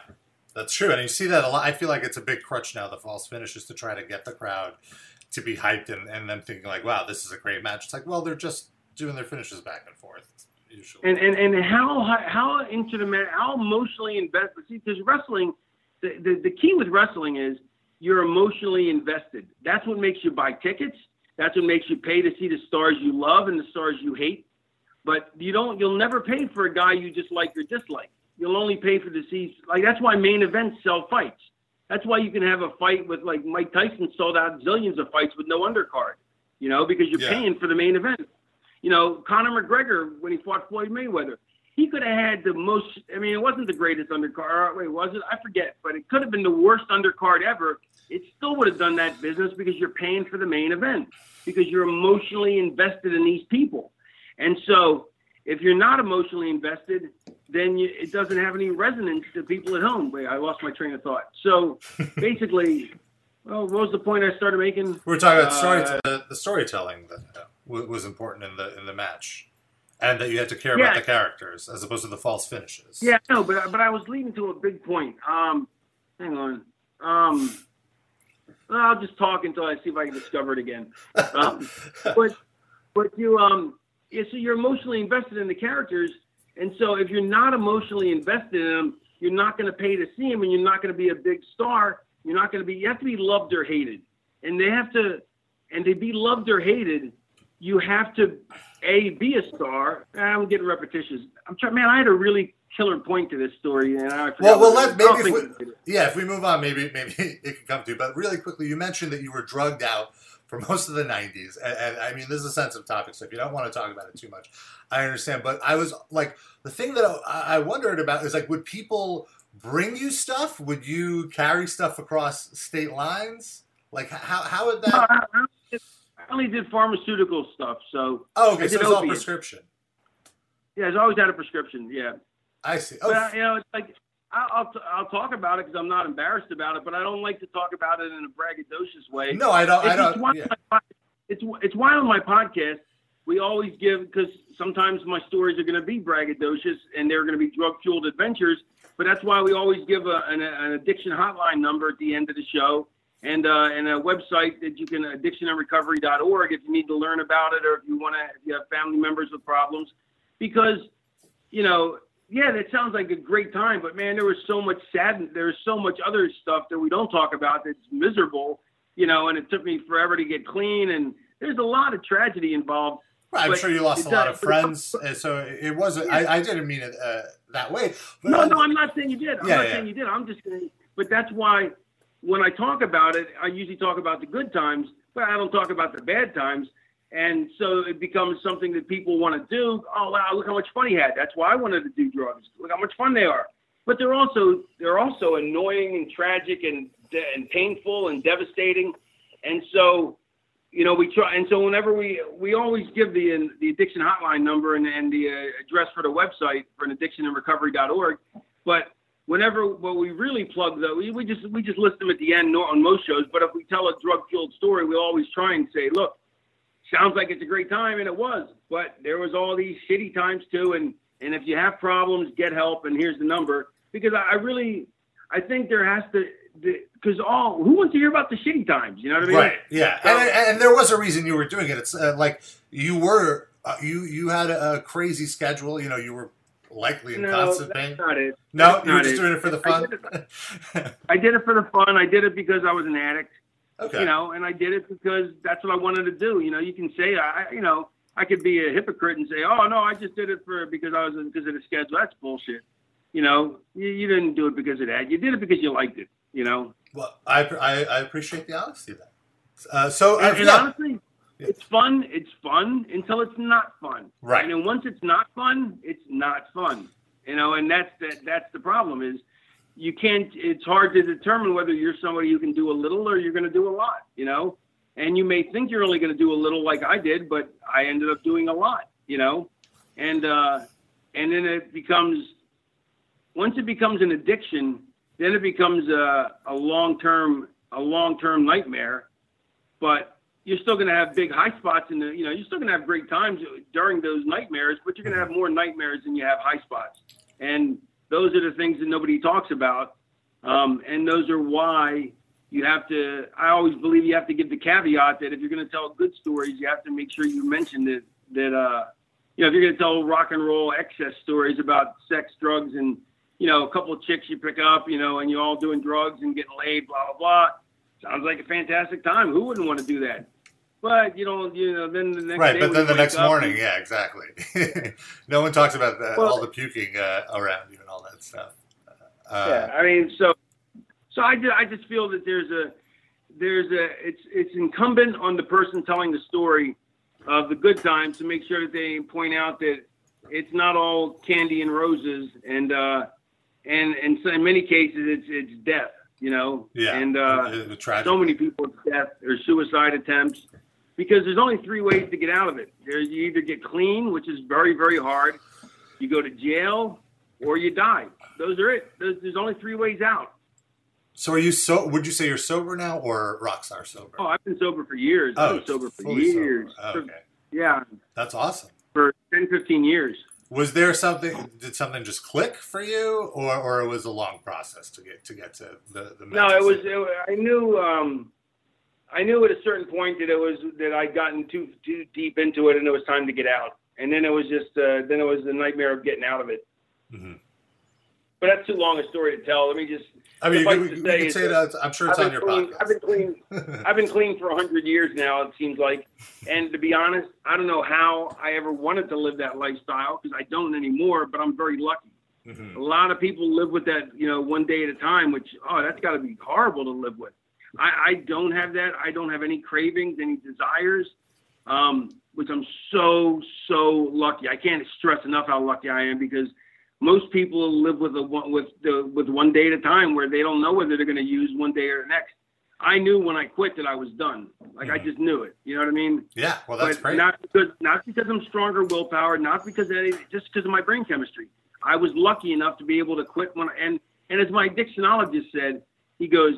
that's true, and you see that a lot. I feel like it's a big crutch now. The false finishes to try to get the crowd to be hyped and, and them thinking like, "Wow, this is a great match." It's like, well, they're just doing their finishes back and forth. Usually. And and and how how into the match? how emotionally invested? See, because wrestling, the, the the key with wrestling is you're emotionally invested. That's what makes you buy tickets. That's what makes you pay to see the stars you love and the stars you hate. But you don't. You'll never pay for a guy you just like or dislike. You'll only pay for the seats. Like that's why main events sell fights. That's why you can have a fight with like Mike Tyson sold out zillions of fights with no undercard. You know because you're yeah. paying for the main event. You know Conor McGregor when he fought Floyd Mayweather he could have had the most. I mean, it wasn't the greatest undercard. Wait, was it? I forget, but it could have been the worst undercard ever. It still would have done that business because you're paying for the main event because you're emotionally invested in these people, and so if you're not emotionally invested, then you, it doesn't have any resonance to people at home. Wait, I lost my train of thought. So basically, well, what was the point I started making? We're talking about uh, story, the, the, storytelling that uh, was important in the in the match and that you had to care yeah. about the characters as opposed to the false finishes. Yeah, no, but but I was leading to a big point. Um, hang on. Um, I'll just talk until I see if I can discover it again. Um, but but you um yeah, so you're emotionally invested in the characters, and so if you're not emotionally invested in them, you're not going to pay to see them, and you're not going to be a big star. You're not going to be. You have to be loved or hated, and they have to, and to be loved or hated, you have to a be a star. I'm getting repetitious. I'm trying, man. I had a really killer point to this story, and I well, well, let maybe if we, yeah, if we move on, maybe maybe it could come to. But really quickly, you mentioned that you were drugged out for most of the '90s, and, and I mean, this is a sensitive topic, so if you don't want to talk about it too much, I understand. But I was like, the thing that I, I wondered about is like, would people bring you stuff? Would you carry stuff across state lines? Like, how how would that? I only did pharmaceutical stuff, so. Oh, okay. So it's all prescription. Yeah, it's always had a prescription. Yeah. I see. Oh, but, you know, it's like I'll I'll talk about it because I'm not embarrassed about it, but I don't like to talk about it in a braggadocious way. No, I don't. It's, I don't. it's, why yeah. my, it's it's why on my podcast we always give because sometimes my stories are going to be braggadocious and they're going to be drug fueled adventures. But that's why we always give a, an, an addiction hotline number at the end of the show and uh, and a website that you can addictionandrecovery.org if you need to learn about it or if you want to if you have family members with problems because you know yeah that sounds like a great time but man there was so much sadness there's so much other stuff that we don't talk about that's miserable you know and it took me forever to get clean and there's a lot of tragedy involved Right, I'm but sure you lost a lot of friends, so it wasn't. I, I didn't mean it uh, that way. No, no, I'm not saying you did. I'm Yeah, not yeah. saying you did. I'm just saying, but that's why when I talk about it, I usually talk about the good times, but I don't talk about the bad times. And so it becomes something that people want to do. Oh wow, look how much fun he had. That's why I wanted to do drugs. Look how much fun they are. But they're also they're also annoying and tragic and and painful and devastating. And so you know, we try, and so whenever we we always give the the addiction hotline number and, and the uh, address for the website for an addictionandrecovery.org. But whenever what we really plug though, we, we just we just list them at the end on most shows. But if we tell a drug fueled story, we always try and say, look, sounds like it's a great time, and it was, but there was all these shitty times too. And and if you have problems, get help. And here's the number because I, I really I think there has to because all who wants to hear about the shitty times? You know what I mean? Right. Yeah. And, and there was a reason you were doing it. It's uh, like you were uh, you you had a, a crazy schedule. You know, you were likely in No, constant that's pain. not it. No, That's you were just it. doing it for the I fun. did it- I did it for the fun. I did it because I was an addict. Okay. you know, and I did it because that's what I wanted to do. You know, you can say I, you know, I could be a hypocrite and say, oh no, I just did it for because I was because of the schedule. That's bullshit. You know, you, you didn't do it because of that. You did it because you liked it. You know, Well, I, I I appreciate the honesty then. Uh, so and, and yeah. honestly, it's fun. It's fun until it's not fun. Right. And then once it's not fun, it's not fun. You know, and that's the, that's the problem is you can't. It's hard to determine whether you're somebody who can do a little or you're going to do a lot. You know, and you may think you're only going to do a little like I did, but I ended up doing a lot. You know, and uh, and then it becomes once it becomes an addiction, then it becomes a, a long term a long term nightmare. But you're still going to have big high spots in the you know you're still going to have great times during those nightmares, but you're going to have more nightmares than you have high spots. And those are the things that nobody talks about. Um, and those are why you have to. I always believe you have to give the caveat that if you're going to tell good stories, you have to make sure you mention that that uh, you know if you're going to tell rock and roll excess stories about sex, drugs, and you know a couple of chicks you pick up, you know, and you're all doing drugs and getting laid, blah blah blah. Sounds like a fantastic time. Who wouldn't want to do that? But you know, you know, then the next Right, but then the next morning, and- yeah, exactly. no one talks about the, Well- all the puking uh, around you and all that stuff. Uh, yeah, I mean, so so I just, I just feel that there's a there's a it's it's incumbent on the person telling the story of the good times to make sure that they point out that it's not all candy and roses and uh and and so in many cases it's it's death, you know. Yeah, And uh the, the tragic. so many people death or suicide attempts because there's only three ways to get out of it. There's you either get clean, which is very very hard, you go to jail, or you die. Those are it. There's, there's only three ways out. So are you so? Would you say you're sober now or rockstar sober? Oh, I've been sober for years. I've been sober for fully sober. years. Okay, Yeah, that's awesome. for 10, 15 years. Was there something? Did something just click for you, or or it was a long process to get to get to the the? No, it was. It, I knew. Um, I knew at a certain point that it was that I'd gotten too too deep into it, and it was time to get out. And then it was just. Uh, then it was the nightmare of getting out of it. Mhm. But that's too long a story to tell. Let me just. I mean, you, you say can say that. I'm sure it's I've on your clean. podcast. I've been clean. I've been clean for 100 years now, it seems like. And to be honest, I don't know how I ever wanted to live that lifestyle because I don't anymore, but I'm very lucky. Mhm. A lot of people live with that, you know, one day at a time, which, oh, that's got to be horrible to live with. I, I don't have that. I don't have any cravings, any desires, um, which I'm so, so lucky. I can't stress enough how lucky I am because most people live with a one with the with one day at a time where they don't know whether they're going to use one day or the next. I knew when I quit that I was done. Like I just knew it. You know what I mean? Yeah, well, that's but great. not because not because I'm stronger willpower, not because of any, just because of my brain chemistry. I was lucky enough to be able to quit when and And as my addictionologist said, he goes,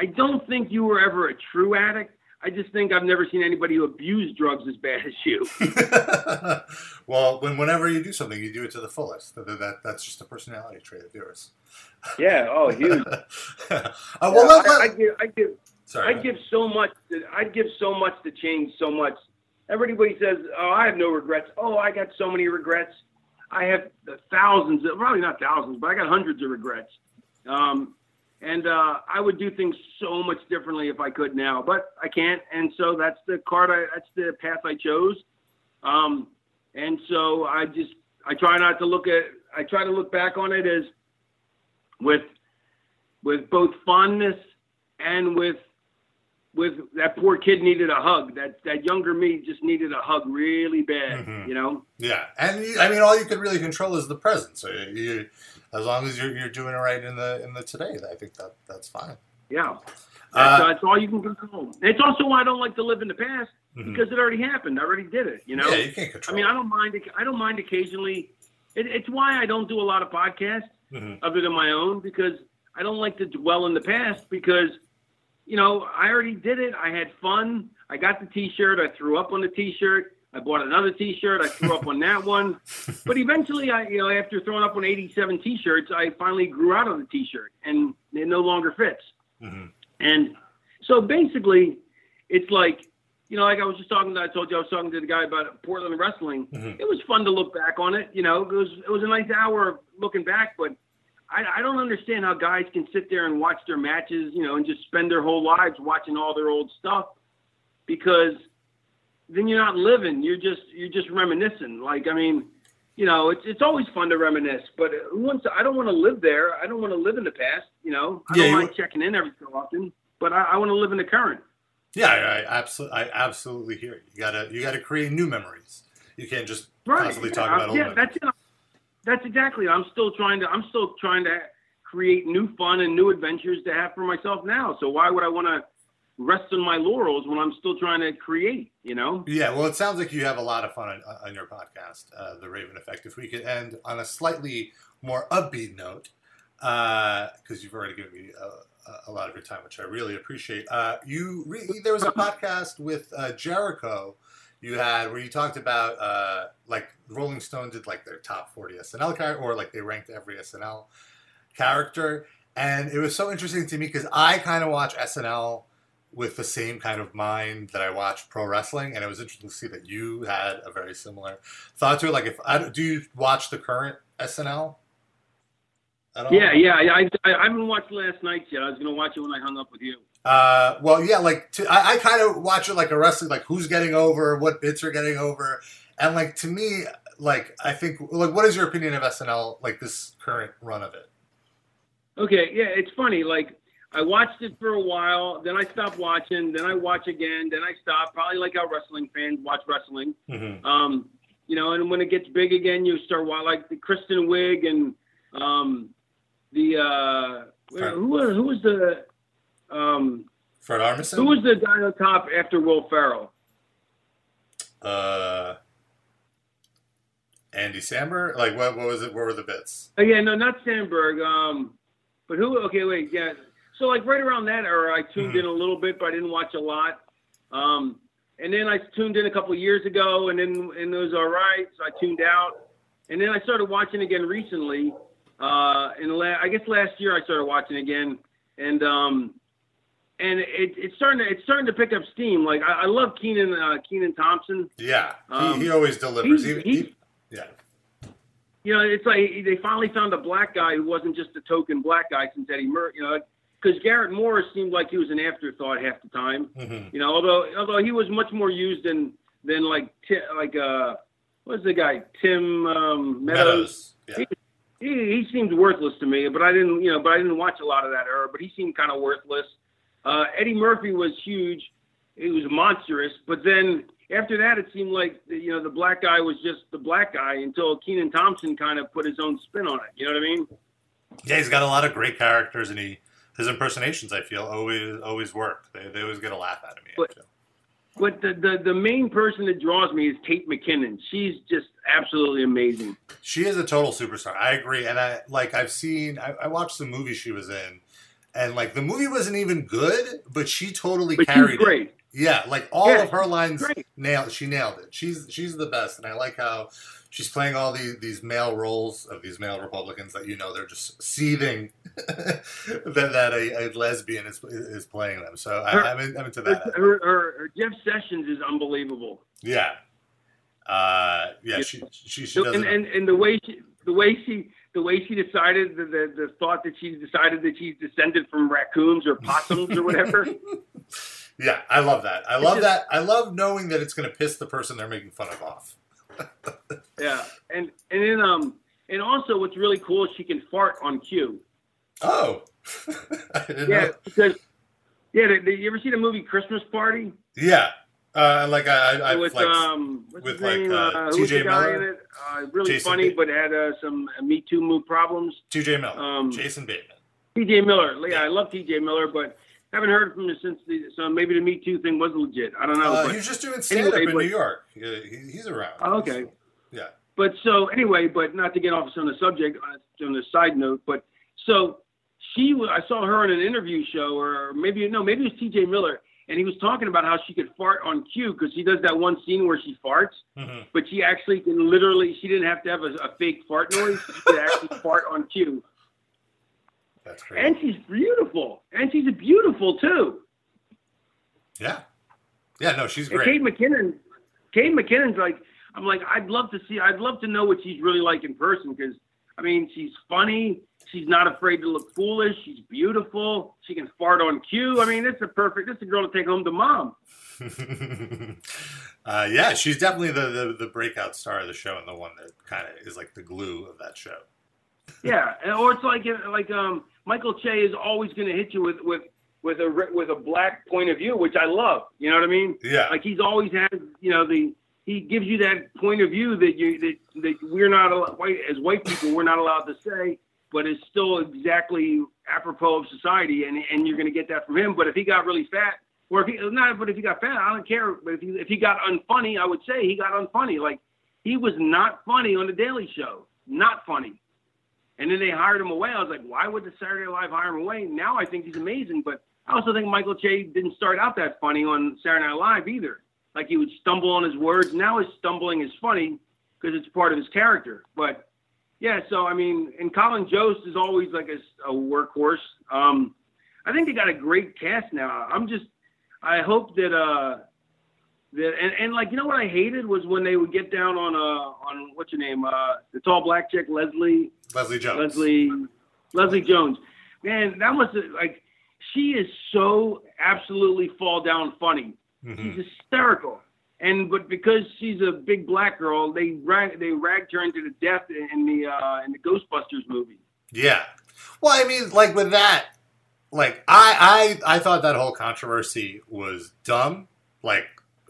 I don't think you were ever a true addict. I just think I've never seen anybody who abused drugs as bad as you. well, when whenever you do something, you do it to the fullest. That, that that's just a personality trait of yours. Yeah. Oh, huge. uh, well, let, I, I give, I give, sorry. I give so much. To, I'd give so much to change so much. Everybody says, "Oh, I have no regrets." Oh, I got so many regrets. I have thousands, of, probably not thousands, but I got hundreds of regrets. Um, and uh, I would do things so much differently if I could now, but I can't. And so that's the card. I, that's the path I chose. Um, and so I just I try not to look at. I try to look back on it as with with both fondness and with with that poor kid needed a hug. That that younger me just needed a hug really bad. Mhm. You know. Yeah, and you, I mean, all you can really control is the present. So you, you as long as you're, you're doing it right in the in the today, I think that that's fine. Yeah. Uh, That's, that's all you can control. It's also why I don't like to live in the past Mhm. because it already happened. I already did it. You know. yeah, you can't control. I mean, I don't mind. I don't mind occasionally. It, it's why I don't do a lot of podcasts Mhm. other than my own because I don't like to dwell in the past because, you know, I already did it. I had fun. I got the T-shirt. I threw up on the T-shirt. I bought another T-shirt. I threw up on that one. But eventually, I, you know, after throwing up on 87 T-shirts, I finally grew out of the T-shirt and it no longer fits. Mhm. And so basically, it's like, you know, like I was just talking. To, I told you I was talking to the guy about Portland wrestling. Mhm. It was fun to look back on it. You know, it was it was a nice hour of looking back. But I, I don't understand how guys can sit there and watch their matches, you know, and just spend their whole lives watching all their old stuff because then you're not living. You're just you're just reminiscing. Like I mean, you know, it's it's always fun to reminisce, but who wants to, I don't want to live there. I don't want to live in the past. You know, I Yeah, don't mind checking in every so often, but I, I want to live in the current. Yeah, I, I absolutely, I absolutely hear you. You gotta, you gotta create new memories. You can't just Right. constantly talk about old yeah, memories. that's it. That's exactly. I'm still trying to. I'm still trying to create new fun and new adventures to have for myself now. So why would I want to rest on my laurels when I'm still trying to create? You know. Yeah, well, it sounds like you have a lot of fun on, on your podcast, uh, The Raven Effect. If we could end on a slightly more upbeat note, because you've already given me a, a lot of your time, which I really appreciate. Uh, you re- there was a podcast with uh, Jericho you had where you talked about uh, like Rolling Stone did like their top 40 SNL character, or like they ranked every SNL character, and it was so interesting to me because I kind of watch SNL with the same kind of mind that I watch pro wrestling, and it was interesting to see that you had a very similar thought to it. Like, if I, do you watch the current SNL? Yeah, yeah. I, I, I haven't watched last night's yet. I was gonna watch it when I hung up with you. Uh, well, yeah, like to, I, I kind of watch it like a wrestling, like who's getting over, what bits are getting over, and like to me, like I think, like, what is your opinion of SNL, like this current run of it? Okay, yeah, it's funny. Like I watched it for a while, then I stopped watching, then I watch again, then I stop. Probably like how wrestling fans watch wrestling. Mm-hmm. Um, you know, and when it gets big again, you start wa- like the Kristen Wiig and um, the uh, who was who was the um, Fred Armisen. who was the guy on top after Will Ferrell? uh, Andy Samberg? Like, what, what was it? What were the bits? Oh yeah, no, not Sandberg. Um, but who? Okay, wait, yeah. So like right around that era, I tuned Mhm. in a little bit, but I didn't watch a lot. Um, and then I tuned in a couple of years ago, and then and it was all right. So I tuned out, and then I started watching again recently. Uh, in la- I guess last year I started watching again, and um, and it, it's starting to it's starting to pick up steam. Like I, I love Kenan uh, Kenan Thompson. Yeah, he, Um, he always delivers. he- He, he- yeah, you know, it's like they finally found a black guy who wasn't just a token black guy since Eddie Murphy. You know, because Garrett Morris seemed like he was an afterthought half the time. hmm You know, although although he was much more used than than like like uh what's the guy Tim um, Meadows. Meadows. Yeah. He, he seemed worthless to me, but I didn't you know, but I didn't watch a lot of that era. But he seemed kind of worthless. Uh, Eddie Murphy was huge. He was monstrous, but then after that, it seemed like you know the black guy was just the black guy until Kenan Thompson kind of put his own spin on it. You know what I mean? Yeah, he's got a lot of great characters, and he his impersonations, I feel, always always work. They, they always get a laugh out of me. But- but the, the the main person that draws me is Kate McKinnon. She's just absolutely amazing. She is a total superstar. I agree, and I like I've seen. I, I watched the movie she was in, and like the movie wasn't even good, but she totally But carried it. Yeah, like all Yeah, of her lines great. nailed. She nailed it. She's she's the best, and I like how she's playing all these these male roles of these male Republicans that you know they're just seething that that a, a lesbian is is playing them. So Her- I, I'm, in, I'm into that. her, her- her Jeff Sessions is unbelievable. Yeah, uh, yeah. She she she does and, it. and and the way she the way she the way she decided the, the the thought that she's decided that she's descended from raccoons or possums or whatever. Yeah, I love that. I love just- that. I love knowing that it's going to piss the person they're making fun of off. yeah, and and then um and also what's really cool is she can fart on cue. Oh, I didn't Yeah, know. because yeah, did, did you ever see the movie Christmas Party Yeah, uh, like I, I with like um with, like, name? uh, Uh, TJ Miller? it? Uh, really Jason funny, but had uh, some Me Too move problems. T.J. Miller, Um, Jason Bateman. T.J. Miller. Yeah, I love T.J. Miller, but haven't heard from him since the. So maybe the Me Too thing was legit. I don't know. Uh, but, he was just doing stand up anyway, in but- New York. He, he- he's around. Oh, okay. Yeah. But so anyway, but not to get off on the subject on on the side note, but so she I saw her in an interview show, or maybe no, maybe it was T.J. Miller, and he was talking about how she could fart on cue because she does that one scene where she farts, hmm but she actually can literally she didn't have to have a, a fake fart noise; she could actually fart on cue, That's great. and she's beautiful, and she's beautiful too. yeah. Yeah. No, she's And great. Kate McKinnon, Kate McKinnon's like, I'm like, I'd love to see, I'd love to know what she's really like in person because, I mean, she's funny. She's not afraid to look foolish. She's beautiful. She can fart on cue. I mean, it's a perfect, it's a girl to take home to mom. uh, yeah, she's definitely the, the the breakout star of the show and the one that kind of is like the glue of that show. Yeah. Or it's like, like, um, Michael Che is always going to hit you with, with, with a, with a black point of view, which I love. You know what I mean? Yeah. Like he's always had, you know, the, he gives you that point of view that you that, that we're not al- white as white people we're not allowed to say, but it's still exactly apropos of society, and and you're going to get that from him. But if he got really fat, or if he not, but if he got fat, I don't care. But if he if he got unfunny, I would say he got unfunny. Like he was not funny on the Daily Show, not funny. And then they hired him away. I was like, why would the Saturday Night Live hire him away? Now I think he's amazing, but I also think Michael Che didn't start out that funny on Saturday Night Live either. Like he would stumble on his words. Now his stumbling is funny because it's part of his character. But yeah, so I mean, and Colin Jost is always like a, a workhorse. Um, I think they got a great cast now. I'm just, I hope that uh, that and, and like you know what I hated was when they would get down on uh on what's your name uh the tall black chick Leslie Leslie Jones. Leslie Leslie Jones. Man, that was like she is so absolutely fall down funny. Mhm. She's hysterical. And but because she's a big black girl, they rag, they ragged her into the death in, the uh, in the Ghostbusters movie. Yeah. Well, I mean, like with that, like I I I thought that whole controversy was dumb. Like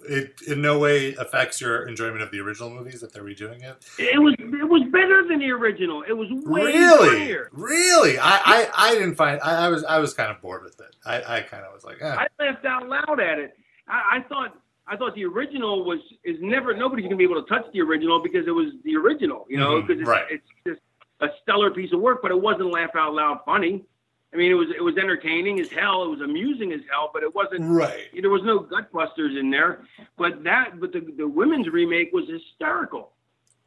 it in no way affects your enjoyment of the original movies if they're redoing it. It was it was better than the original. It was way really, funnier. really, I, I I didn't find I, I was I was kind of bored with it. I I kind of was like, eh. I laughed out loud at it. I, I thought I thought the original was is never nobody's gonna be able to touch the original because it was the original, you know, mm-hmm. because it's, right. it's just a stellar piece of work, but it wasn't laugh out loud funny. I mean, it was it was entertaining as hell. It was amusing as hell, but it wasn't. right. There was no gutbusters in there. But that, but the the women's remake was hysterical.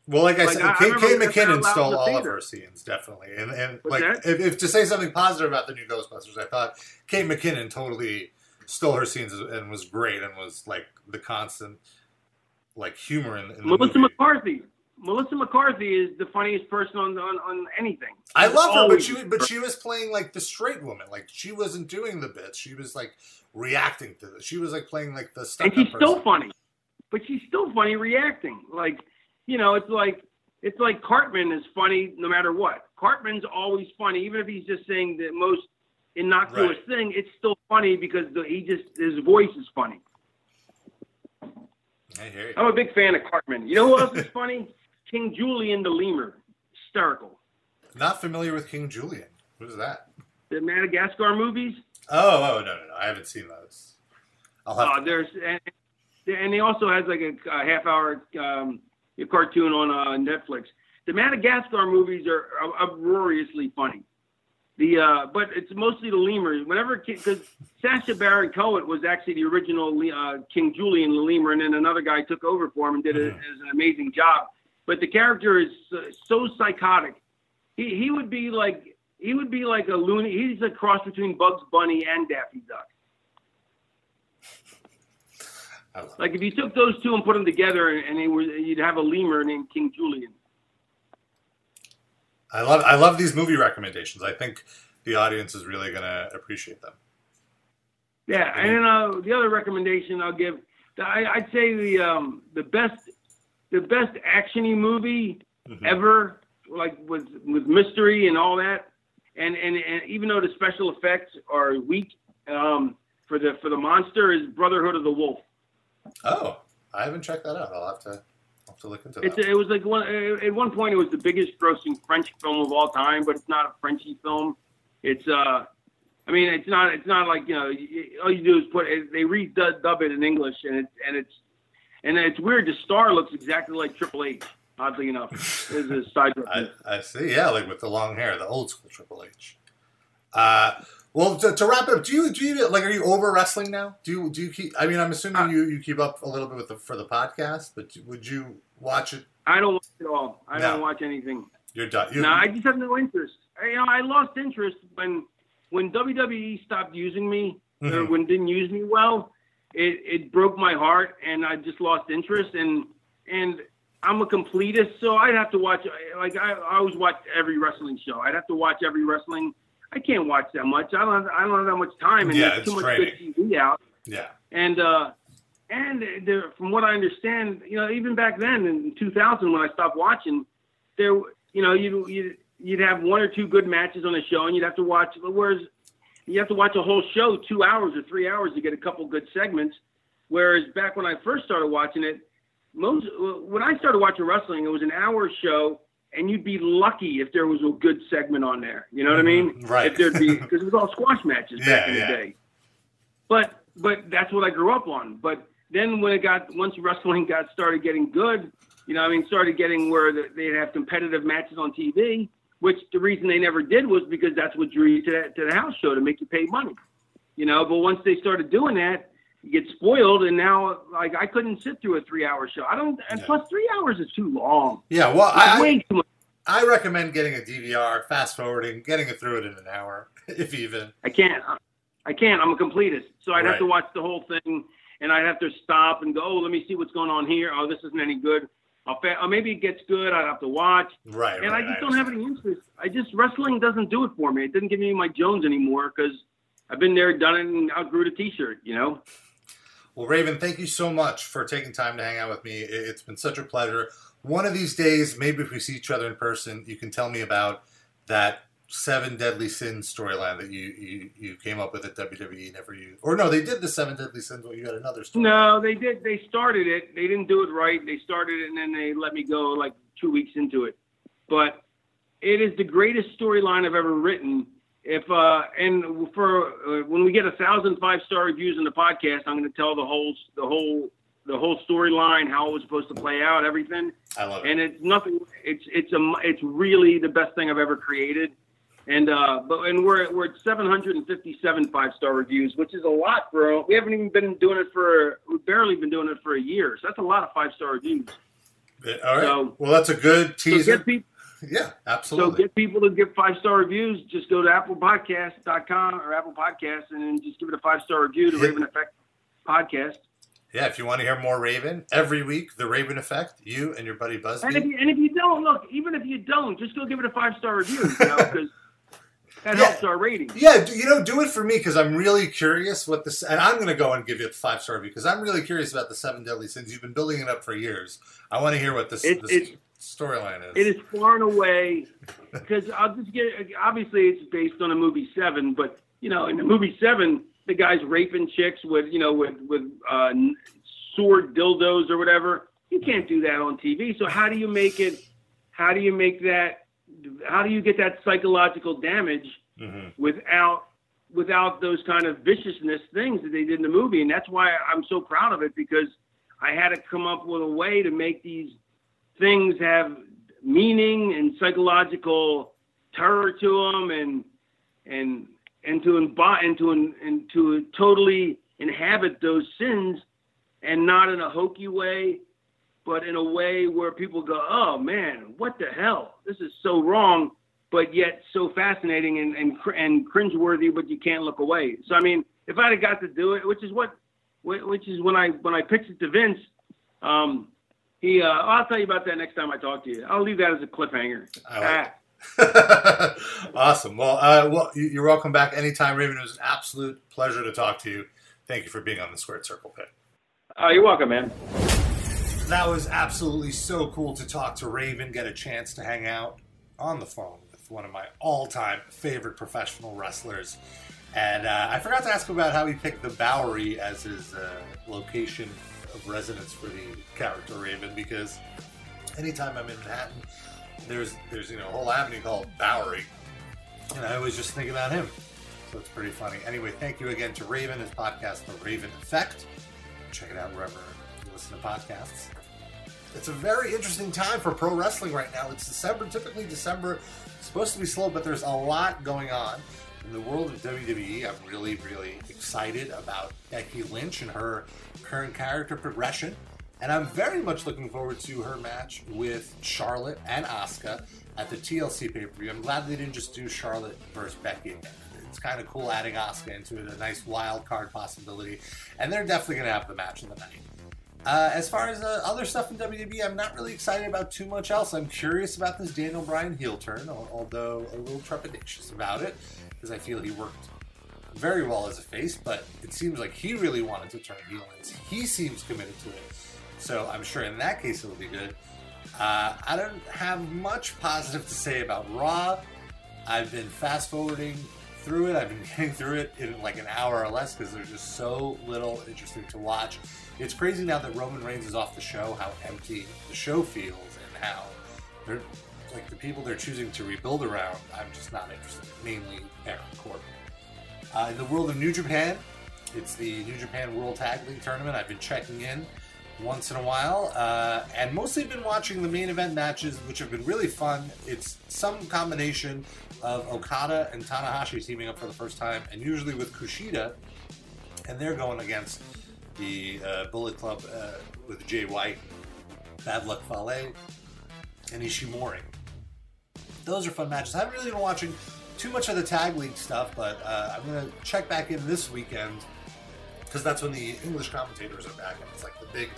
Well, like I Like, said, I- I Kate, remember Kate McKinnon stole the all of theater. her scenes, definitely. And and What's like if, if to say something positive about the new Ghostbusters, I thought Kate McKinnon totally stole her scenes and was great and was like the constant like humor in, in the Melissa movie. McCarthy. Melissa McCarthy is the funniest person on on, on anything. I love her, but she but she was playing like the straight woman. Like she wasn't doing the bits. She was like reacting to this. She was like playing like the stuff. and she's still funny, but she's still funny reacting. Like, you know, it's like it's like Cartman is funny no matter what. Cartman's always funny, even if he's just saying the most innocuous Right. thing. It's still funny because the, he just his voice is funny. I hear you. I'm a big fan of Cartman. You know who else is funny? King Julien the Lemur, hysterical. Not familiar with King Julien. What is that? The Madagascar movies. Oh, oh no, no, no. I haven't seen those. I'll have Uh, to. there's and, and they also has like a, a half hour um, cartoon on uh, Netflix. The Madagascar movies are uproariously funny. The uh, but it's mostly the lemurs. Whenever because Sacha Baron Cohen was actually the original uh, King Julien the lemur, and then another guy took over for him and did a, an amazing job. But the character is so psychotic. He he would be like he would be like a loony. He's a cross between Bugs Bunny and Daffy Duck. Like if you took those two and put them together, and they were, you'd have a lemur named King Julien. I love I love these movie recommendations. I think the audience is really going to appreciate them. Yeah, and uh, the other recommendation I'll give, I, would say the um, the best the best actiony movie mm-hmm. ever, like with with mystery and all that, and, and and even though the special effects are weak um, for the for the monster, is Brotherhood of the Wolf. Oh, I haven't checked that out. I'll have to to look into that. It's, it was like one at one point it was the biggest grossing French film of all time, but it's not a Frenchy film. It's uh, I mean, it's not it's not like you know all you do is put they redub it in English and it's and it's and it's weird. The star looks exactly like Triple H. Oddly enough, is a side. I, I see. Yeah, like with the long hair, the old school Triple H. Uh, well, to, to, wrap it up, do you do you like are you over wrestling now? Do you do you keep? I mean, I'm assuming uh, you you keep up a little bit with the for the podcast, but would you watch it? I don't watch it all. I no. don't watch anything. You're done. You, no, I just have no interest. I, you know, I lost interest when when WWE stopped using me mm-hmm. or when didn't use me well. It it broke my heart, and I just lost interest. And and I'm a completist, so I'd have to watch. Like I, I always watch every wrestling show. I'd have to watch every wrestling I can't watch that much. I don't. Have, I don't have that much time, and yeah, there's too much training. good TV out. Yeah. And uh, and there, from what I understand, you know, even back then in 2000 when I stopped watching, there, you know, you you you'd have one or two good matches on the show, and you'd have to watch. Whereas you have to watch a whole show, two hours or three hours to get a couple good segments. Whereas back when I first started watching it, most when I started watching wrestling, it was an hour show and you'd be lucky if there was a good segment on there. You know what I mean? Mm-hmm. Right. If there'd be because it was all squash matches yeah, back in yeah. the day. But but that's what I grew up on. But then when it got once wrestling got started getting good, you know, I mean, started getting where they'd have competitive matches on TV. Which the reason they never did was because that's what drew you to that, to the house show to make you pay money. You know, but once they started doing that, get spoiled and now like I couldn't sit through a three hour show. I don't and yeah. plus three hours is too long. Yeah, well I, I, I recommend getting a DVR, fast forwarding, getting it through it in an hour, if even. I can't. I can't. I'm a completist, so I'd right. have to watch the whole thing, and I'd have to stop and go. Oh, let me see what's going on here. Oh, this isn't any good. I'll fa- oh, maybe it gets good. I'd have to watch. Right. And right, I just I don't have any interest. I just wrestling doesn't do it for me. It doesn't give me my Jones anymore because I've been there, done it, and outgrew the T-shirt. You know. Well, Raven, thank you so much for taking time to hang out with me. It's been such a pleasure. One of these days, maybe if we see each other in person, you can tell me about that seven deadly sins storyline that you, you you came up with at WWE never used. Or no, they did the seven deadly sins, but you had another story. No, they did. They started it. They didn't do it right. They started it and then they let me go like two weeks into it. But it is the greatest storyline I've ever written if uh, and for uh, when we get a thousand five star reviews in the podcast, I'm going to tell the whole the whole the whole storyline, how it was supposed to play out, everything. I love it. And it's nothing. It's it's a it's really the best thing I've ever created. And uh, but and we're we're at 757 five star reviews, which is a lot for. We haven't even been doing it for. We've barely been doing it for a year, so that's a lot of five star reviews. All right. So, well, that's a good teaser. So yeah, absolutely. So get people to give five star reviews. Just go to applepodcast.com or Apple Podcasts and then just give it a five star review to Raven Effect Podcast. Yeah, if you want to hear more Raven every week, the Raven Effect, you and your buddy Busby. And if you, and if you don't, look, even if you don't, just go give it a five star review, you know, because that yeah. helps our rating. Yeah, you know, do it for me because I'm really curious what this, and I'm going to go and give you a five star review because I'm really curious about the seven deadly sins. You've been building it up for years. I want to hear what this, it, this storyline is. It is far and away because I'll just get. Obviously, it's based on a movie Seven, but you know, in the movie Seven the guy's raping chicks with you know with with uh, sword dildos or whatever. You can't do that on TV. So how do you make it? How do you make that? How do you get that psychological damage mm-hmm. without without those kind of viciousness things that they did in the movie? And that's why I'm so proud of it because I had to come up with a way to make these things have meaning and psychological terror to them, and and and to embody and to and to totally inhabit those sins, and not in a hokey way, but in a way where people go, "Oh man, what the hell? This is so wrong." But yet so fascinating and and, and cringeworthy, but you can't look away. So I mean, if I'd have got to do it, which is what, which is when I when I pitched it to Vince, um, he uh, I'll tell you about that next time I talk to you. I'll leave that as a cliffhanger. Like ah. awesome. Well, uh, well, you're welcome back anytime, Raven. It was an absolute pleasure to talk to you. Thank you for being on the Squared Circle Pit. Oh, you're welcome, man. That was absolutely so cool to talk to Raven, get a chance to hang out on the phone with one of my all-time favorite professional wrestlers. And uh, I forgot to ask him about how he picked the Bowery as his uh, location of residence for the character Raven because anytime I'm in Manhattan, there's there's you know a whole avenue called Bowery, and I always just think about him. So it's pretty funny. Anyway, thank you again to Raven, his podcast, The Raven Effect. Check it out wherever you listen to podcasts. It's a very interesting time for pro wrestling right now. It's December. Typically, December is supposed to be slow, but there's a lot going on in the world of WWE, I'm really, really excited about Becky Lynch and her current character progression. And I'm very much looking forward to her match with Charlotte and Asuka at the TLC pay per view. I'm glad they didn't just do Charlotte versus Becky. It's kind of cool adding Asuka into it, a nice wild card possibility. And they're definitely going to have the match of the night. Uh, as far as uh, other stuff in WWE, I'm not really excited about too much else. I'm curious about this Daniel Bryan heel turn, although a little trepidatious about it because I feel he worked very well as a face, but it seems like he really wanted to turn heel, and he seems committed to it. So I'm sure in that case it'll be good. Uh, I don't have much positive to say about Raw. I've been fast forwarding through it. I've been getting through it in like an hour or less because there's just so little interesting to watch. It's crazy now that Roman Reigns is off the show, how empty the show feels, and how like the people they're choosing to rebuild around, I'm just not interested. Mainly Baron Corbin. Uh, in the world of New Japan, it's the New Japan World Tag League Tournament. I've been checking in once in a while, uh, and mostly been watching the main event matches, which have been really fun. It's some combination of Okada and Tanahashi teaming up for the first time, and usually with Kushida, and they're going against the uh, Bullet Club uh, with Jay White, Bad Luck Fale, and Ishimori those are fun matches. I haven't really been watching too much of the tag league stuff, but uh, I'm gonna check back in this weekend because that's when the English commentators are back, and it's like the big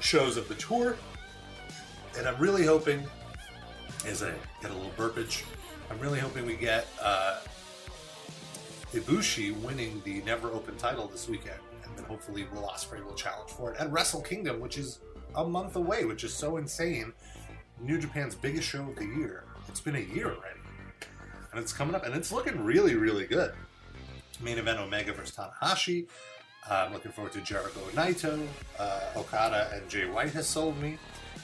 shows of the tour. And I'm really hoping, as I get a little burpage, I'm really hoping we get uh, Ibushi winning the Never Open title this weekend, and then hopefully Will Ospreay will challenge for it at Wrestle Kingdom, which is a month away, which is so insane. New Japan's biggest show of the year it's been a year already. And it's coming up, and it's looking really, really good. Main event Omega versus Tanahashi. Uh, I'm looking forward to Jericho Naito. Uh, Okada and Jay White has sold me.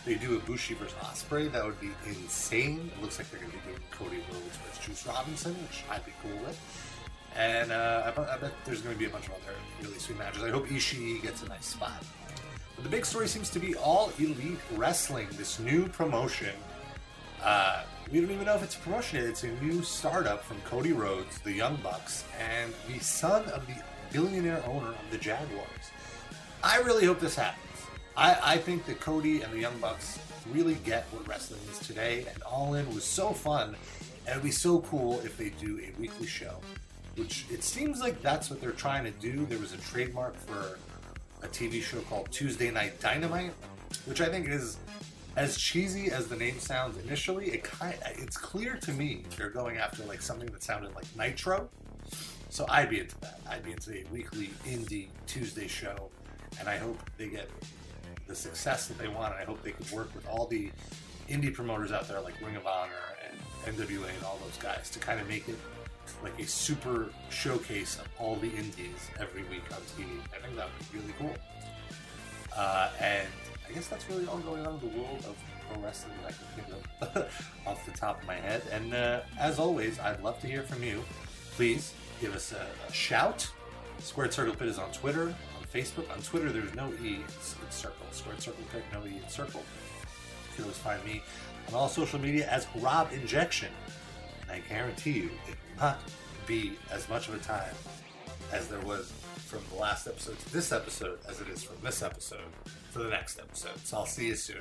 They do Ibushi versus Ospreay. That would be insane. It looks like they're going to be doing Cody Rhodes versus Juice Robinson, which I'd be cool with. And uh, I, I, bet, there's going to be a bunch of other really sweet matches. I hope Ishii gets a nice spot. But the big story seems to be all Elite Wrestling, this new promotion. Uh, we don't even know if it's a promotion. It's a new startup from Cody Rhodes, the Young Bucks, and the son of the billionaire owner of the Jaguars. I really hope this happens. I, I think that Cody and the Young Bucks really get what wrestling is today, and All In was so fun, and it'd be so cool if they do a weekly show, which it seems like that's what they're trying to do. There was a trademark for a TV show called Tuesday Night Dynamite, which I think is as cheesy as the name sounds initially, it kind it's clear to me they're going after like something that sounded like Nitro. So I'd be into that. I'd be into a weekly indie Tuesday show, and I hope they get the success that they want. And I hope they could work with all the indie promoters out there like Ring of Honor and NWA and all those guys to kind of make it like a super showcase of all the indies every week on TV. I think that would be really cool. Uh, and I guess that's really all going on in the world of pro wrestling that I can think of off the top of my head. And uh, as always, I'd love to hear from you. Please give us a, a shout. Squared Circle Pit is on Twitter, on Facebook. On Twitter, there's no E. It's circle. Squared circle pit, no E. It's circle. You can always find me on all social media as Rob Injection. And I guarantee you, it will not be as much of a time as there was from the last episode to this episode as it is from this episode for the next episode. So I'll see you soon.